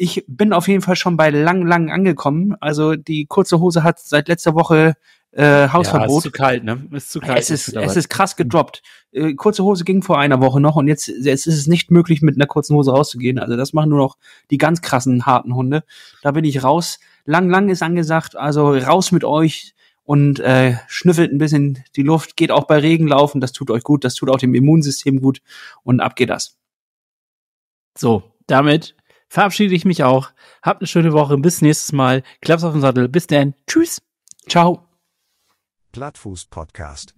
Ich bin auf jeden Fall schon bei lang, lang angekommen. Also die kurze Hose hat seit letzter Woche äh, Hausverbot. Ja, ist zu kalt, ne? Ist zu kalt. Es ist, es ist krass gedroppt. Äh, kurze Hose ging vor einer Woche noch und jetzt, jetzt ist es nicht möglich, mit einer kurzen Hose rauszugehen. Also das machen nur noch die ganz krassen, harten Hunde. Da bin ich raus. Lang, lang ist angesagt. Also raus mit euch und äh, schnüffelt ein bisschen die Luft. Geht auch bei Regen laufen. Das tut euch gut. Das tut auch dem Immunsystem gut. Und ab geht das. So, damit verabschiede ich mich auch. Habt eine schöne Woche. Bis nächstes Mal. Klaps auf den Sattel. Bis dann. Tschüss. Ciao. Plattfuß Podcast.